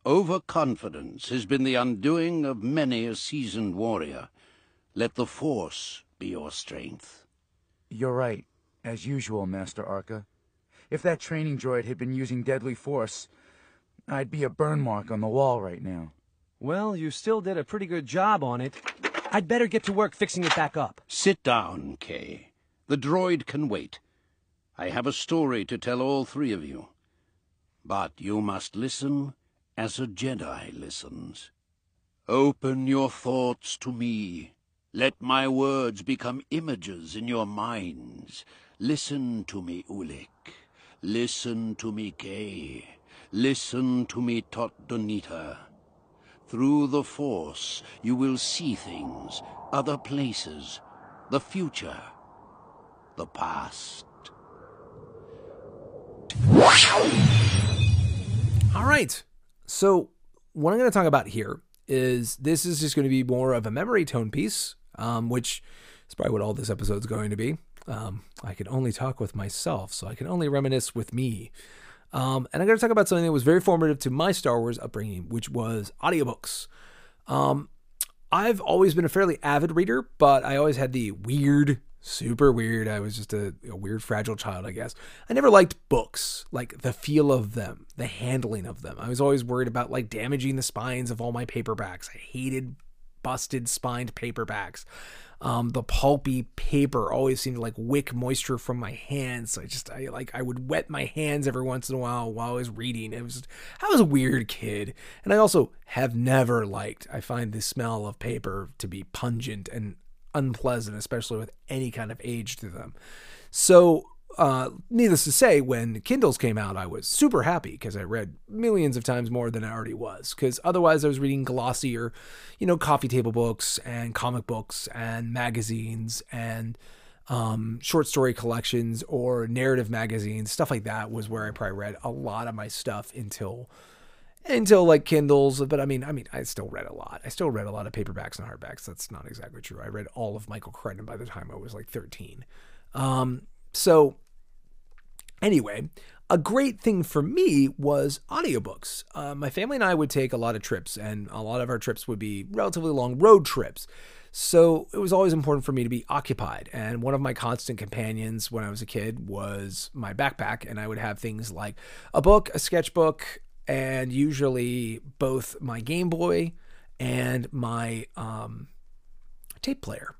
Overconfidence has been the undoing of many a seasoned warrior. Let the Force be your strength. You're right, as usual, Master Arca. If that training droid had been using deadly force, I'd be a burn mark on the wall right now. Well, you still did a pretty good job on it. I'd better get to work fixing it back up. Sit down, Cay. The droid can wait. I have a story to tell all three of you. But you must listen as a Jedi listens. Open your thoughts to me. Let my words become images in your minds. Listen to me, Ulic. Listen to me, Cay. Listen to me, Tott Doneeta. Through the Force, you will see things, other places, the future, the past. All right. So what I'm going to talk about here is this is just going to be more of a memory tone piece, um, which is probably what all this episode is going to be. Um, I can only talk with myself, so I can only reminisce with me. Um, and I'm going to talk about something that was very formative to my Star Wars upbringing, which was audiobooks. Um, I've always been a fairly avid reader, but I always had the weird, super weird. I was just a, a, weird, fragile child, I guess. I never liked books, like the feel of them, the handling of them. I was always worried about like damaging the spines of all my paperbacks. I hated busted spined paperbacks. Um, the pulpy paper always seemed to like wick moisture from my hands. So I just, I like, I would wet my hands every once in a while while I was reading. It was, I was a weird kid. And I also have never liked, I find the smell of paper to be pungent and unpleasant, especially with any kind of age to them. So uh, needless to say, when Kindles came out, I was super happy because I read millions of times more than I already was. Because otherwise, I was reading glossier, you know, coffee table books and comic books and magazines and um, short story collections or narrative magazines, stuff like that was where I probably read a lot of my stuff until until like Kindles. But I mean, I mean, I still read a lot. I still read a lot of paperbacks and hardbacks. That's not exactly true. I read all of Michael Crichton by the time I was like 13. Um, so Anyway, a great thing for me was audiobooks. Uh, my family and I would take a lot of trips, and a lot of our trips would be relatively long road trips. So it was always important for me to be occupied. And one of my constant companions when I was a kid was my backpack. And I would have things like a book, a sketchbook, and usually both my Game Boy and my um, tape player.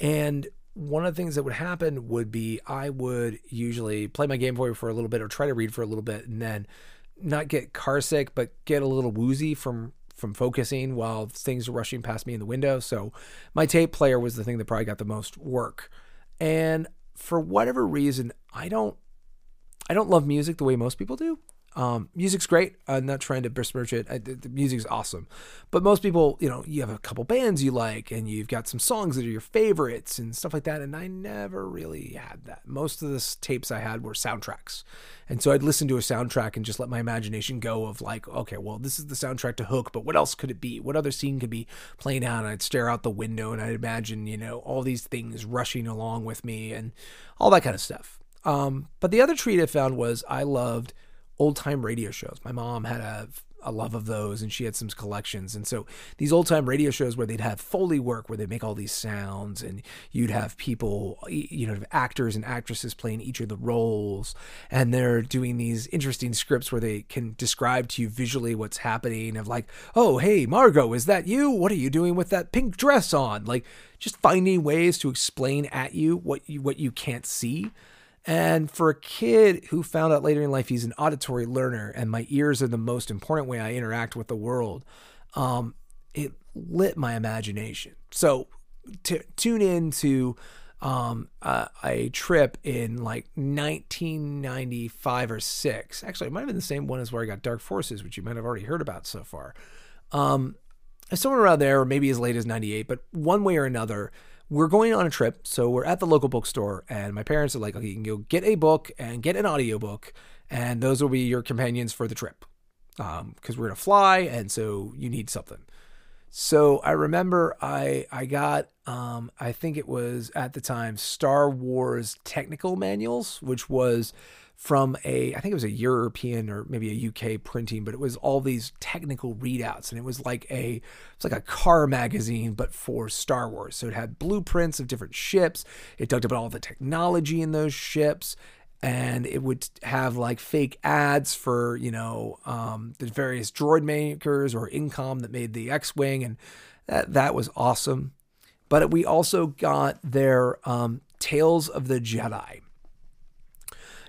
And one of the things that would happen would be I would usually play my Game Boy for a little bit or try to read for a little bit and then not get car sick, but get a little woozy from from focusing while things are rushing past me in the window. So my tape player was the thing that probably got the most work. And for whatever reason, I don't I don't love music the way most people do. Um, music's great. I'm not trying to besmirch it. I, the, music's awesome, but most people, you know, you have a couple bands you like, and you've got some songs that are your favorites and stuff like that. And I never really had that. Most of the tapes I had were soundtracks, and so I'd listen to a soundtrack and just let my imagination go of like, okay, well, this is the soundtrack to Hook, but what else could it be? What other scene could be playing out? And I'd stare out the window and I'd imagine, you know, all these things rushing along with me and all that kind of stuff. Um, but the other treat I found was I loved old time radio shows. My mom had a a love of those and she had some collections. And so these old time radio shows where they'd have foley work where they make all these sounds and you'd have people you know actors and actresses playing each of the roles and they're doing these interesting scripts where they can describe to you visually what's happening of like oh hey margot is that you? What are you doing with that pink dress on? Like just finding ways to explain at you what you what you can't see and for a kid who found out later in life he's an auditory learner and my ears are the most important way I interact with the world, um, it lit my imagination. So to tune in to um, uh, a trip in like 1995 or six. Actually, it might have been the same one as where I got Dark Forces, which you might have already heard about so far. Um, somewhere around there, or maybe as late as 98, but one way or another, we're going on a trip. So we're at the local bookstore, and my parents are like, okay, you can go get a book and get an audiobook, and those will be your companions for the trip. Because um, we're going to fly, and so you need something. So I remember I I got um, I think it was at the time Star Wars technical manuals, which was from a I think it was a European or maybe a UK printing, but it was all these technical readouts, and it was like a it's like a car magazine, but for Star Wars. So it had blueprints of different ships. It talked about all the technology in those ships, and it would have like fake ads for you know um, the various droid makers or Incom that made the X-wing, and that that was awesome. But we also got their um, Tales of the Jedi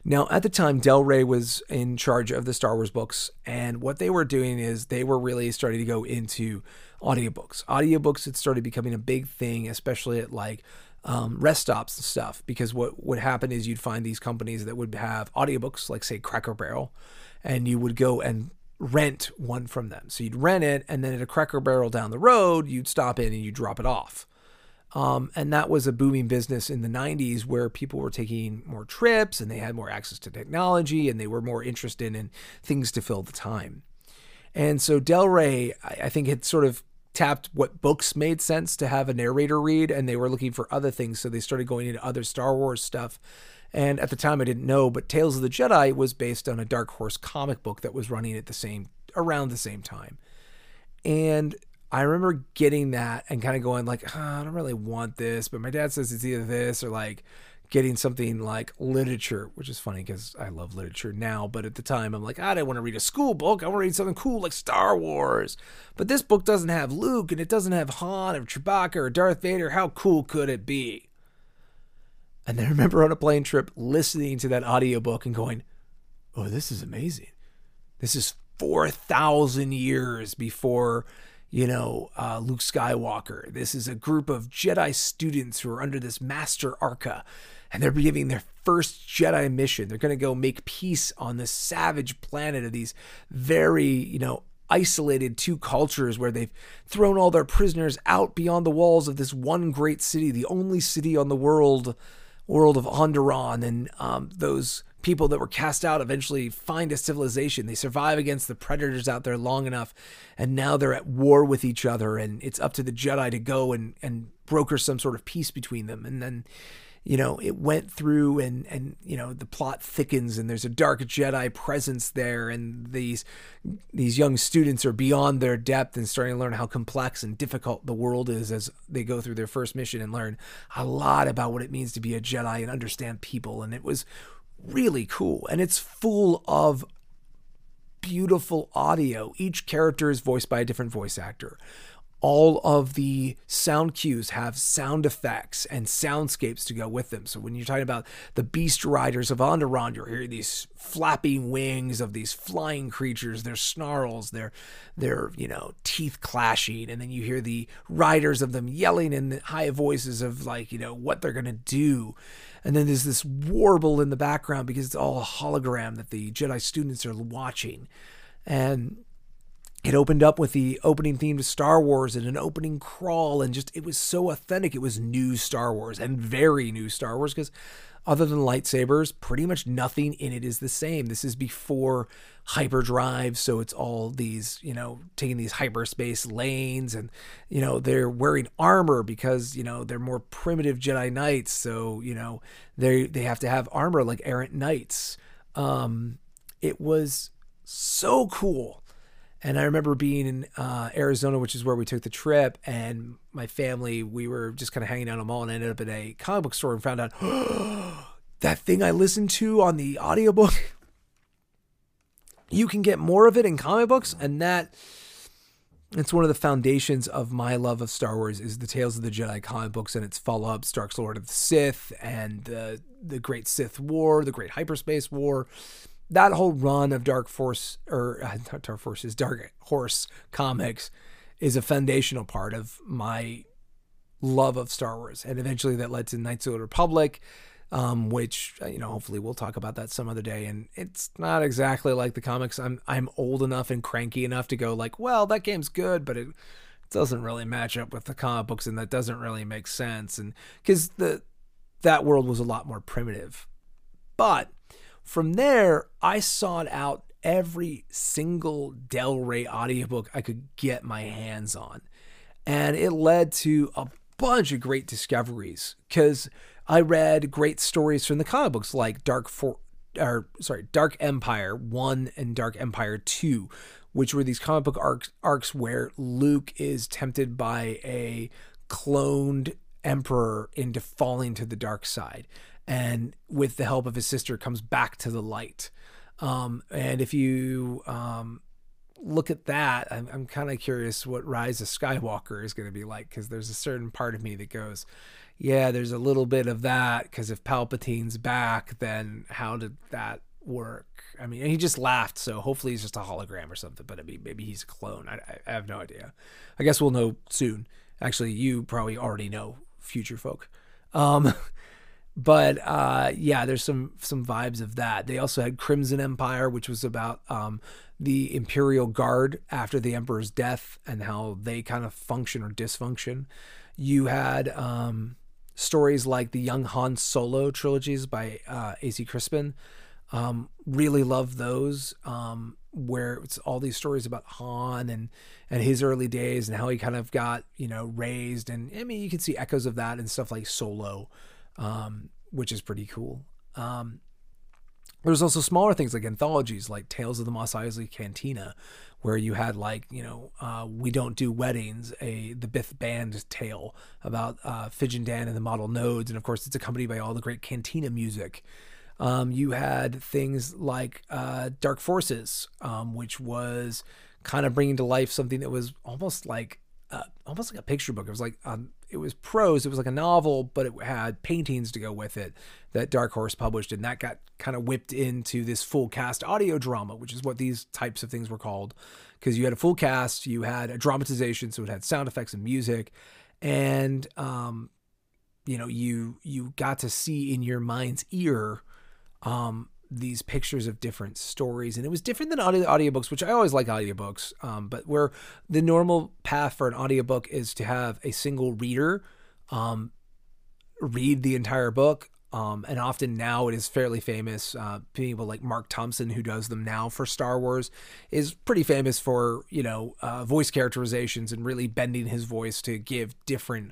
now, at the time, Del Rey was in charge of the Star Wars books, and what they were doing is they were really starting to go into audiobooks. Audiobooks had started becoming a big thing, especially at like um, rest stops and stuff, because what would happen is you'd find these companies that would have audiobooks, like say Cracker Barrel, and you would go and rent one from them. So you'd rent it, and then at a Cracker Barrel down the road, you'd stop in and you'd drop it off. Um, and that was a booming business in the 90s where people were taking more trips and they had more access to technology and they were more interested in things to fill the time. And so Del Rey, I, I think, had sort of tapped what books made sense to have a narrator read, and they were looking for other things, so they started going into other Star Wars stuff. And at the time, I didn't know, but Tales of the Jedi was based on a Dark Horse comic book that was running at the same around the same time. And I remember getting that and kind of going like, oh, I don't really want this, but my dad says it's either this or like getting something like literature, which is funny because I love literature now. But at the time, I'm like, I don't want to read a school book. I want to read something cool like Star Wars. But this book doesn't have Luke and it doesn't have Han or Chewbacca or Darth Vader. How cool could it be? And then I remember on a plane trip listening to that audiobook and going, oh, this is amazing. This is 4,000 years before you know, uh, Luke Skywalker. This is a group of Jedi students who are under this Master Arca, and they're giving their first Jedi mission. They're going to go make peace on this savage planet of these very, you know, isolated two cultures where they've thrown all their prisoners out beyond the walls of this one great city, the only city on the world, world of Onderon, and um, those people that were cast out eventually find a civilization. They survive against the predators out there long enough, and now they're at war with each other. And it's up to the Jedi to go and and broker some sort of peace between them. And then, you know, it went through, and and you know, the plot thickens, and there's a dark Jedi presence there, and these these young students are beyond their depth and starting to learn how complex and difficult the world is as they go through their first mission and learn a lot about what it means to be a Jedi and understand people. And it was really cool. And it's full of beautiful audio. Each character is voiced by a different voice actor. All of the sound cues have sound effects and soundscapes to go with them. So when you're talking about the beast riders of Onderon, you're hearing these flapping wings of these flying creatures, their snarls, their their you know teeth clashing, and then you hear the riders of them yelling in the high voices of like you know what they're gonna do and then there's this warble in the background because it's all a hologram that the Jedi students are watching. And it opened up with the opening theme to Star Wars and an opening crawl, and just it was so authentic. It was new Star Wars and very new Star Wars because other than lightsabers, pretty much nothing in it is the same. This is before hyperdrive, so it's all these, you know, taking these hyperspace lanes and, you know, they're wearing armor because, you know, they're more primitive Jedi Knights, so, you know, they they have to have armor like errant knights. Um it was so cool. And I remember being in uh, Arizona, which is where we took the trip, and my family, we were just kind of hanging out in a mall and ended up at a comic book store and found out *gasps* that thing I listened to on the audiobook. you can get more of it in comic books, and that it's one of the foundations of my love of Star Wars is the Tales of the Jedi comic books and its follow-ups, Dark Lord of the Sith and the the Great Sith War, the Great Hyperspace War that whole run of Dark Force or uh, Dark Forces, Dark Horse comics is a foundational part of my love of Star Wars, and eventually that led to Knights of the Republic, um, which uh, you know hopefully we'll talk about that some other day. And it's not exactly like the comics. I'm I'm old enough and cranky enough to go like, well, that game's good, but it doesn't really match up with the comic books, and that doesn't really make sense. And because the that world was a lot more primitive, but from there, I sought out every single Del Rey audiobook I could get my hands on. And it led to a bunch of great discoveries because I read great stories from the comic books like Dark For or sorry, Dark Empire 1 and Dark Empire 2, which were these comic book arcs, arcs where Luke is tempted by a cloned emperor into falling to the dark side and with the help of his sister comes back to the light. Um, and if you um, look at that i'm, I'm kind of curious what rise of skywalker is going to be like because there's a certain part of me that goes yeah there's a little bit of that because if palpatine's back then how did that work? I mean he just laughed so hopefully he's just a hologram or something but i mean maybe he's a clone. I, I have no idea. I guess we'll know soon. Actually you probably already know future folk. Um, *laughs* but uh, yeah, there's some some vibes of that. They also had Crimson Empire, which was about um, the Imperial Guard after the Emperor's death and how they kind of function or dysfunction. You had um, stories like the Young Han Solo trilogies by uh, A.C. Crispin, Um, really love those. Um, where it's all these stories about Han and and his early days and how he kind of got you know raised and I mean you can see echoes of that and stuff like Solo, um, which is pretty cool. Um, there's also smaller things like anthologies like Tales of the Mos Eisley Cantina, where you had like you know uh, we don't do weddings, a the Bith Band tale about uh, Figin D'an and the Modal Nodes, and of course it's accompanied by all the great Cantina music. Um, you had things like uh, Dark Forces, um, which was kind of bringing to life something that was almost like uh, almost like a picture book. It was like um, it was prose. It was like a novel, but it had paintings to go with it that Dark Horse published, and that got kind of whipped into this full cast audio drama, which is what these types of things were called. Because you had a full cast, you had a dramatization, so it had sound effects and music, and um, you know you you got to see in your mind's ear um, these pictures of different stories and it was different than audio audiobooks which i always like audiobooks um, but where the normal path for an audiobook is to have a single reader um, read the entire book um, and often now it is fairly famous uh, people like marc thompson who does them now for star wars is pretty famous for you know uh, voice characterizations and really bending his voice to give different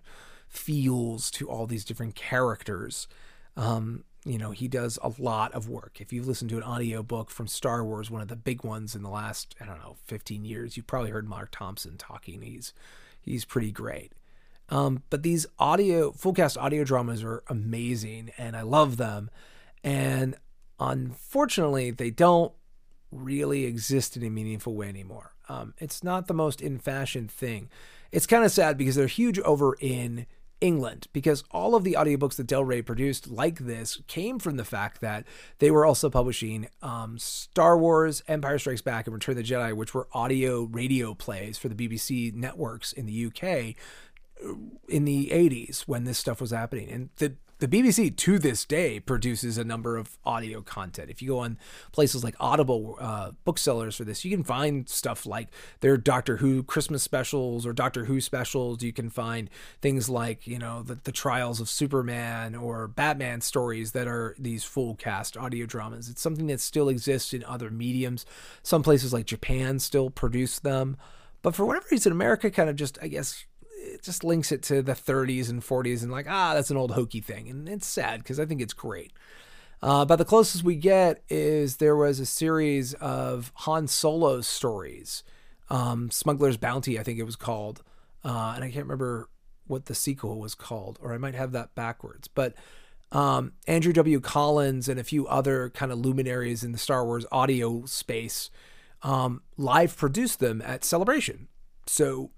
feels to all these different characters. Um, you know, he does a lot of work. If you've listened to an audiobook from Star Wars, one of the big ones in the last, I don't know, 15 years, you've probably heard Marc Thompson talking. He's he's pretty great. Um, but these audio full cast audio dramas are amazing and I love them. And unfortunately, they don't really exist in a meaningful way anymore. Um, it's not the most in fashion thing. It's kind of sad because they're huge over in England because all of the audiobooks that Del Rey produced like this came from the fact that they were also publishing um, Star Wars, Empire Strikes Back, and Return of the Jedi, which were audio radio plays for the BBC networks in the UK uh, in the 80s when this stuff was happening. And the the BBC to this day produces a number of audio content. If you go on places like Audible uh, booksellers for this, you can find stuff like their Doctor Who Christmas specials or Doctor Who specials. You can find things like you know the, the Trials of Superman or Batman stories that are these full cast audio dramas. It's something that still exists in other mediums. Some places like Japan still produce them, but for whatever reason, America kind of just I guess just links it to the 30s and 40s and like ah that's an old hokey thing. And it's sad because i think it's great. Uh, but the closest we get is there was a series of han solo stories um, smuggler's bounty i think it was called. Uh, and i can't remember what the sequel was called or i might have that backwards. But um, andrew w. Collins and a few other kind of luminaries in the star wars audio space um, live produced them at celebration. So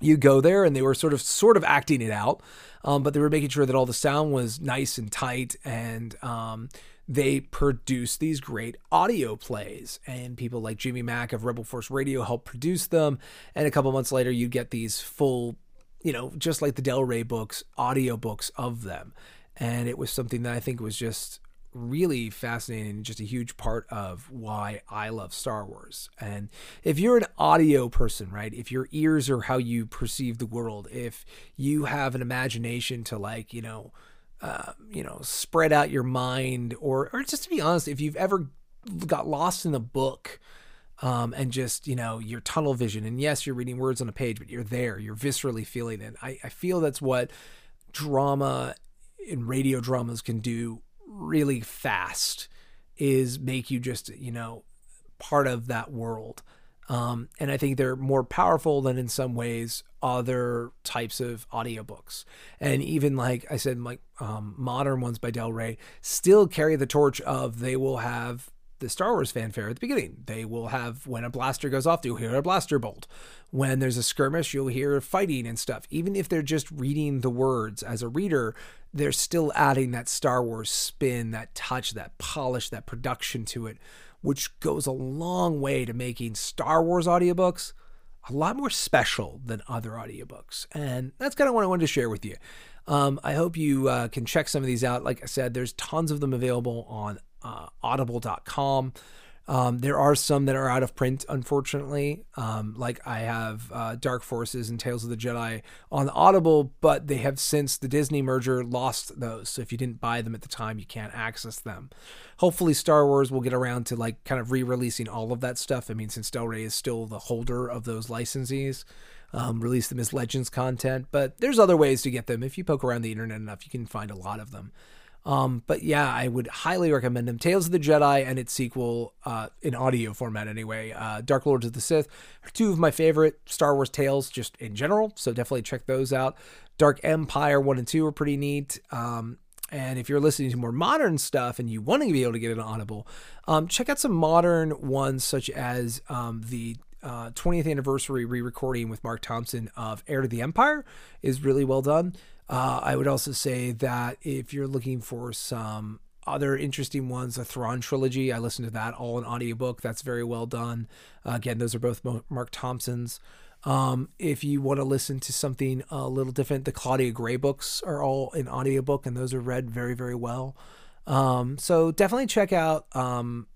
you go there and they were sort of sort of acting it out um, but they were making sure that all the sound was nice and tight and um, they produced these great audio plays. And people like jimmy mac of rebel force radio helped produce them. And a couple months later you'd get these full you know just like the del rey books audio books of them. And it was something that i think was just really fascinating just a huge part of why I love Star Wars. And if you're an audio person, right, if your ears are how you perceive the world, if you have an imagination to like, you know, uh, you know, spread out your mind, or or just to be honest, if you've ever got lost in a book. Um, and just you know your tunnel vision and yes you're reading words on a page but you're there you're viscerally feeling it I, I feel that's what drama and radio dramas can do really fast is make you just, you know, part of that world. Um, and I think they're more powerful than in some ways other types of audiobooks. And even like I said, like um, modern ones by Del Rey still carry the torch of they will have the Star Wars fanfare at the beginning. They will have when a blaster goes off, you'll hear a blaster bolt. When there's a skirmish, you'll hear fighting and stuff. Even if they're just reading the words as a reader, they're still adding that Star Wars spin, that touch, that polish, that production to it, which goes a long way to making Star Wars audiobooks a lot more special than other audiobooks. And that's kind of what I wanted to share with you. Um, I hope you uh, can check some of these out. Like I said, there's tons of them available on uh, audible.com. Um, there are some that are out of print, unfortunately. Um, like I have uh, Dark Forces and Tales of the Jedi on Audible, but they have since the Disney merger lost those. So if you didn't buy them at the time, you can't access them. Hopefully, Star Wars will get around to like kind of re-releasing all of that stuff. I mean, since Del Rey is still the holder of those licensees, um, release them as Legends content. But there's other ways to get them. If you poke around the internet enough, you can find a lot of them. Um, but yeah, I would highly recommend them. Tales of the Jedi and its sequel, uh, in audio format anyway, uh, Dark Lords of the Sith, are two of my favorite Star Wars tales just in general. So definitely check those out. Dark Empire 1 and 2 are pretty neat. Um, and if you're listening to more modern stuff and you want to be able to get an Audible, um, check out some modern ones such as um, the uh, 20th anniversary re-recording with Marc Thompson of Heir to the Empire is really well done. Uh, I would also say that if you're looking for some other interesting ones, the Thrawn trilogy, I listened to that all in audiobook. That's very well done. Uh, again, those are both Marc Thompson's. Um, if you want to listen to something a little different, the Claudia Gray books are all in audiobook and those are read very, very well. Um, so definitely check out um,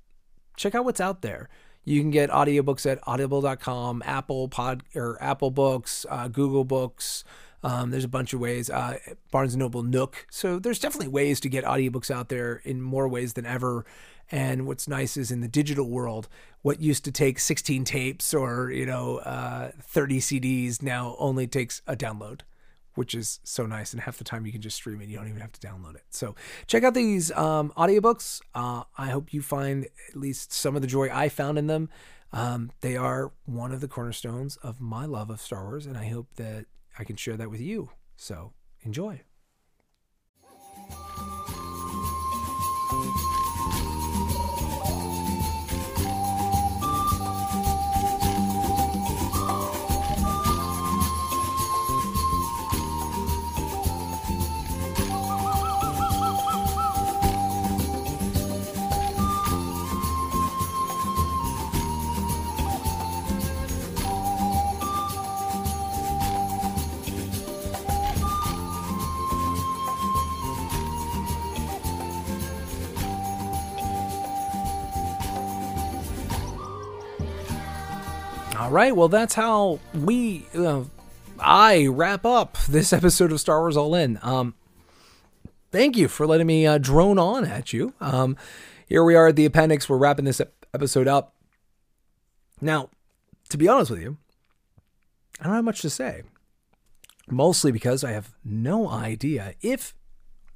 check out what's out there. You can get audiobooks at audible.com, Apple Pod or Apple Books, uh, Google Books, um, there's a bunch of ways. Uh, Barnes & Noble Nook. So there's definitely ways to get audiobooks out there in more ways than ever. And what's nice is in the digital world, what used to take 16 tapes or, you know, uh, 30 CDs now only takes a download, which is so nice. And half the time you can just stream it. You don't even have to download it. So check out these um, audiobooks. Uh, I hope you find at least some of the joy I found in them. Um, they are one of the cornerstones of my love of Star Wars. And I hope that I can share that with you. So enjoy. Right, well, that's how we, uh, I wrap up this *laughs* episode of Star Wars All In. Um, thank you for letting me uh, drone on at you. Um, here we are at the appendix. We're wrapping this episode up. Now, to be honest with you, I don't have much to say. Mostly because I have no idea if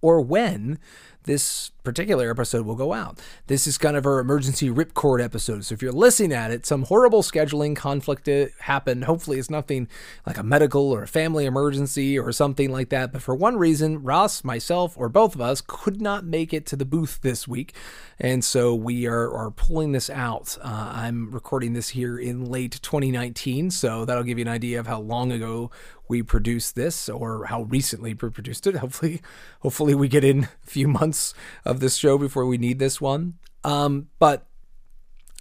or when this particular episode will go out. This is kind of our emergency ripcord episode. So if you're listening at it, some horrible scheduling conflict happened. Hopefully, it's nothing like a medical or a family emergency or something like that. But for one reason, Ross, myself, or both of us could not make it to the booth this week. And so we are, are pulling this out. Uh, I'm recording this here in late 2019. So that'll give you an idea of how long ago we produced this or how recently we produced it. Hopefully, hopefully we get in a few months of this show before we need this one. Um, but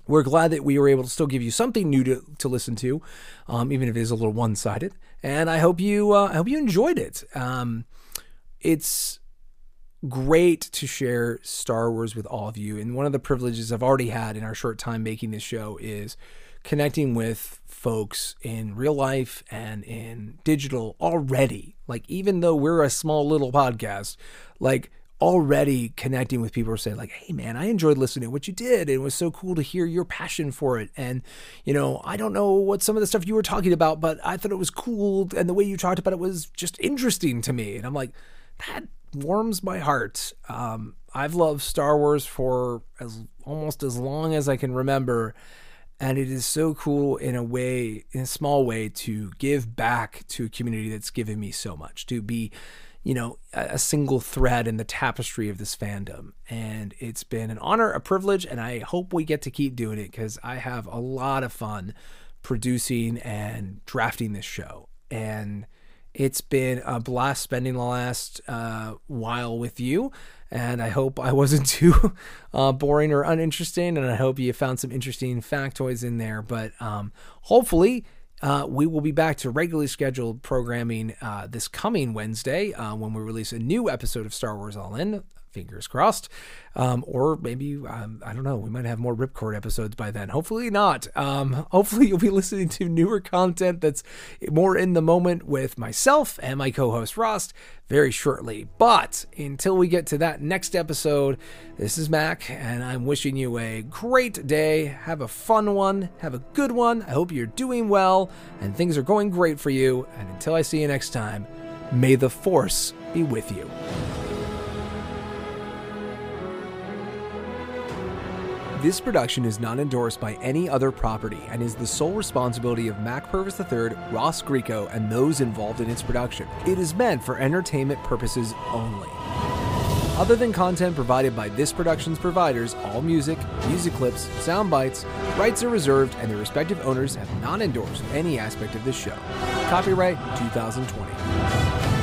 we're glad that we were able to still give you something new to, to listen to, um, even if it is a little one sided. And I hope you uh, I hope you enjoyed it. Um, it's great to share Star Wars with all of you. And one of the privileges I've already had in our short time making this show is connecting with folks in real life and in digital already. Like, even though we're a small little podcast, like, already connecting with people who say like hey man i enjoyed listening to what you did it was so cool to hear your passion for it. And you know i don't know what some of the stuff you were talking about but i thought it was cool and the way you talked about it was just interesting to me. And i'm like that warms my heart. Um, i've loved star wars for as almost as long as i can remember and it is so cool in a way in a small way to give back to a community that's given me so much to be you know a, single thread in the tapestry of this fandom. And it's been an honor a privilege and i hope we get to keep doing it because i have a lot of fun producing and drafting this show. And it's been a blast spending the last uh, while with you. And I hope I wasn't *laughs* too uh, boring or uninteresting, and I hope you found some interesting factoids in there. But um, hopefully, uh, we will be back to regularly scheduled programming uh, this coming Wednesday uh, when we release a new episode of Star Wars All In. Fingers crossed. Um, or maybe, um, I don't know, we might have more Ripcord episodes by then. Hopefully not. Um, *laughs* hopefully you'll be listening to newer content that's more in the moment with myself and my co host Ross very shortly. But until we get to that next episode, this is Mac, and I'm wishing you a great day. Have a fun one, have a good one. I hope you're doing well and things are going great for you. And until I see you next time, may the Force be with you. This production is not endorsed by any other property and is the sole responsibility of Mac Purvis III, Ross Greco, and those involved in its production. It is meant for entertainment purposes only. Other than content provided by this production's providers, all music, music clips, sound bites, rights are reserved, and their respective owners have not endorsed any aspect of this show. Copyright 2020.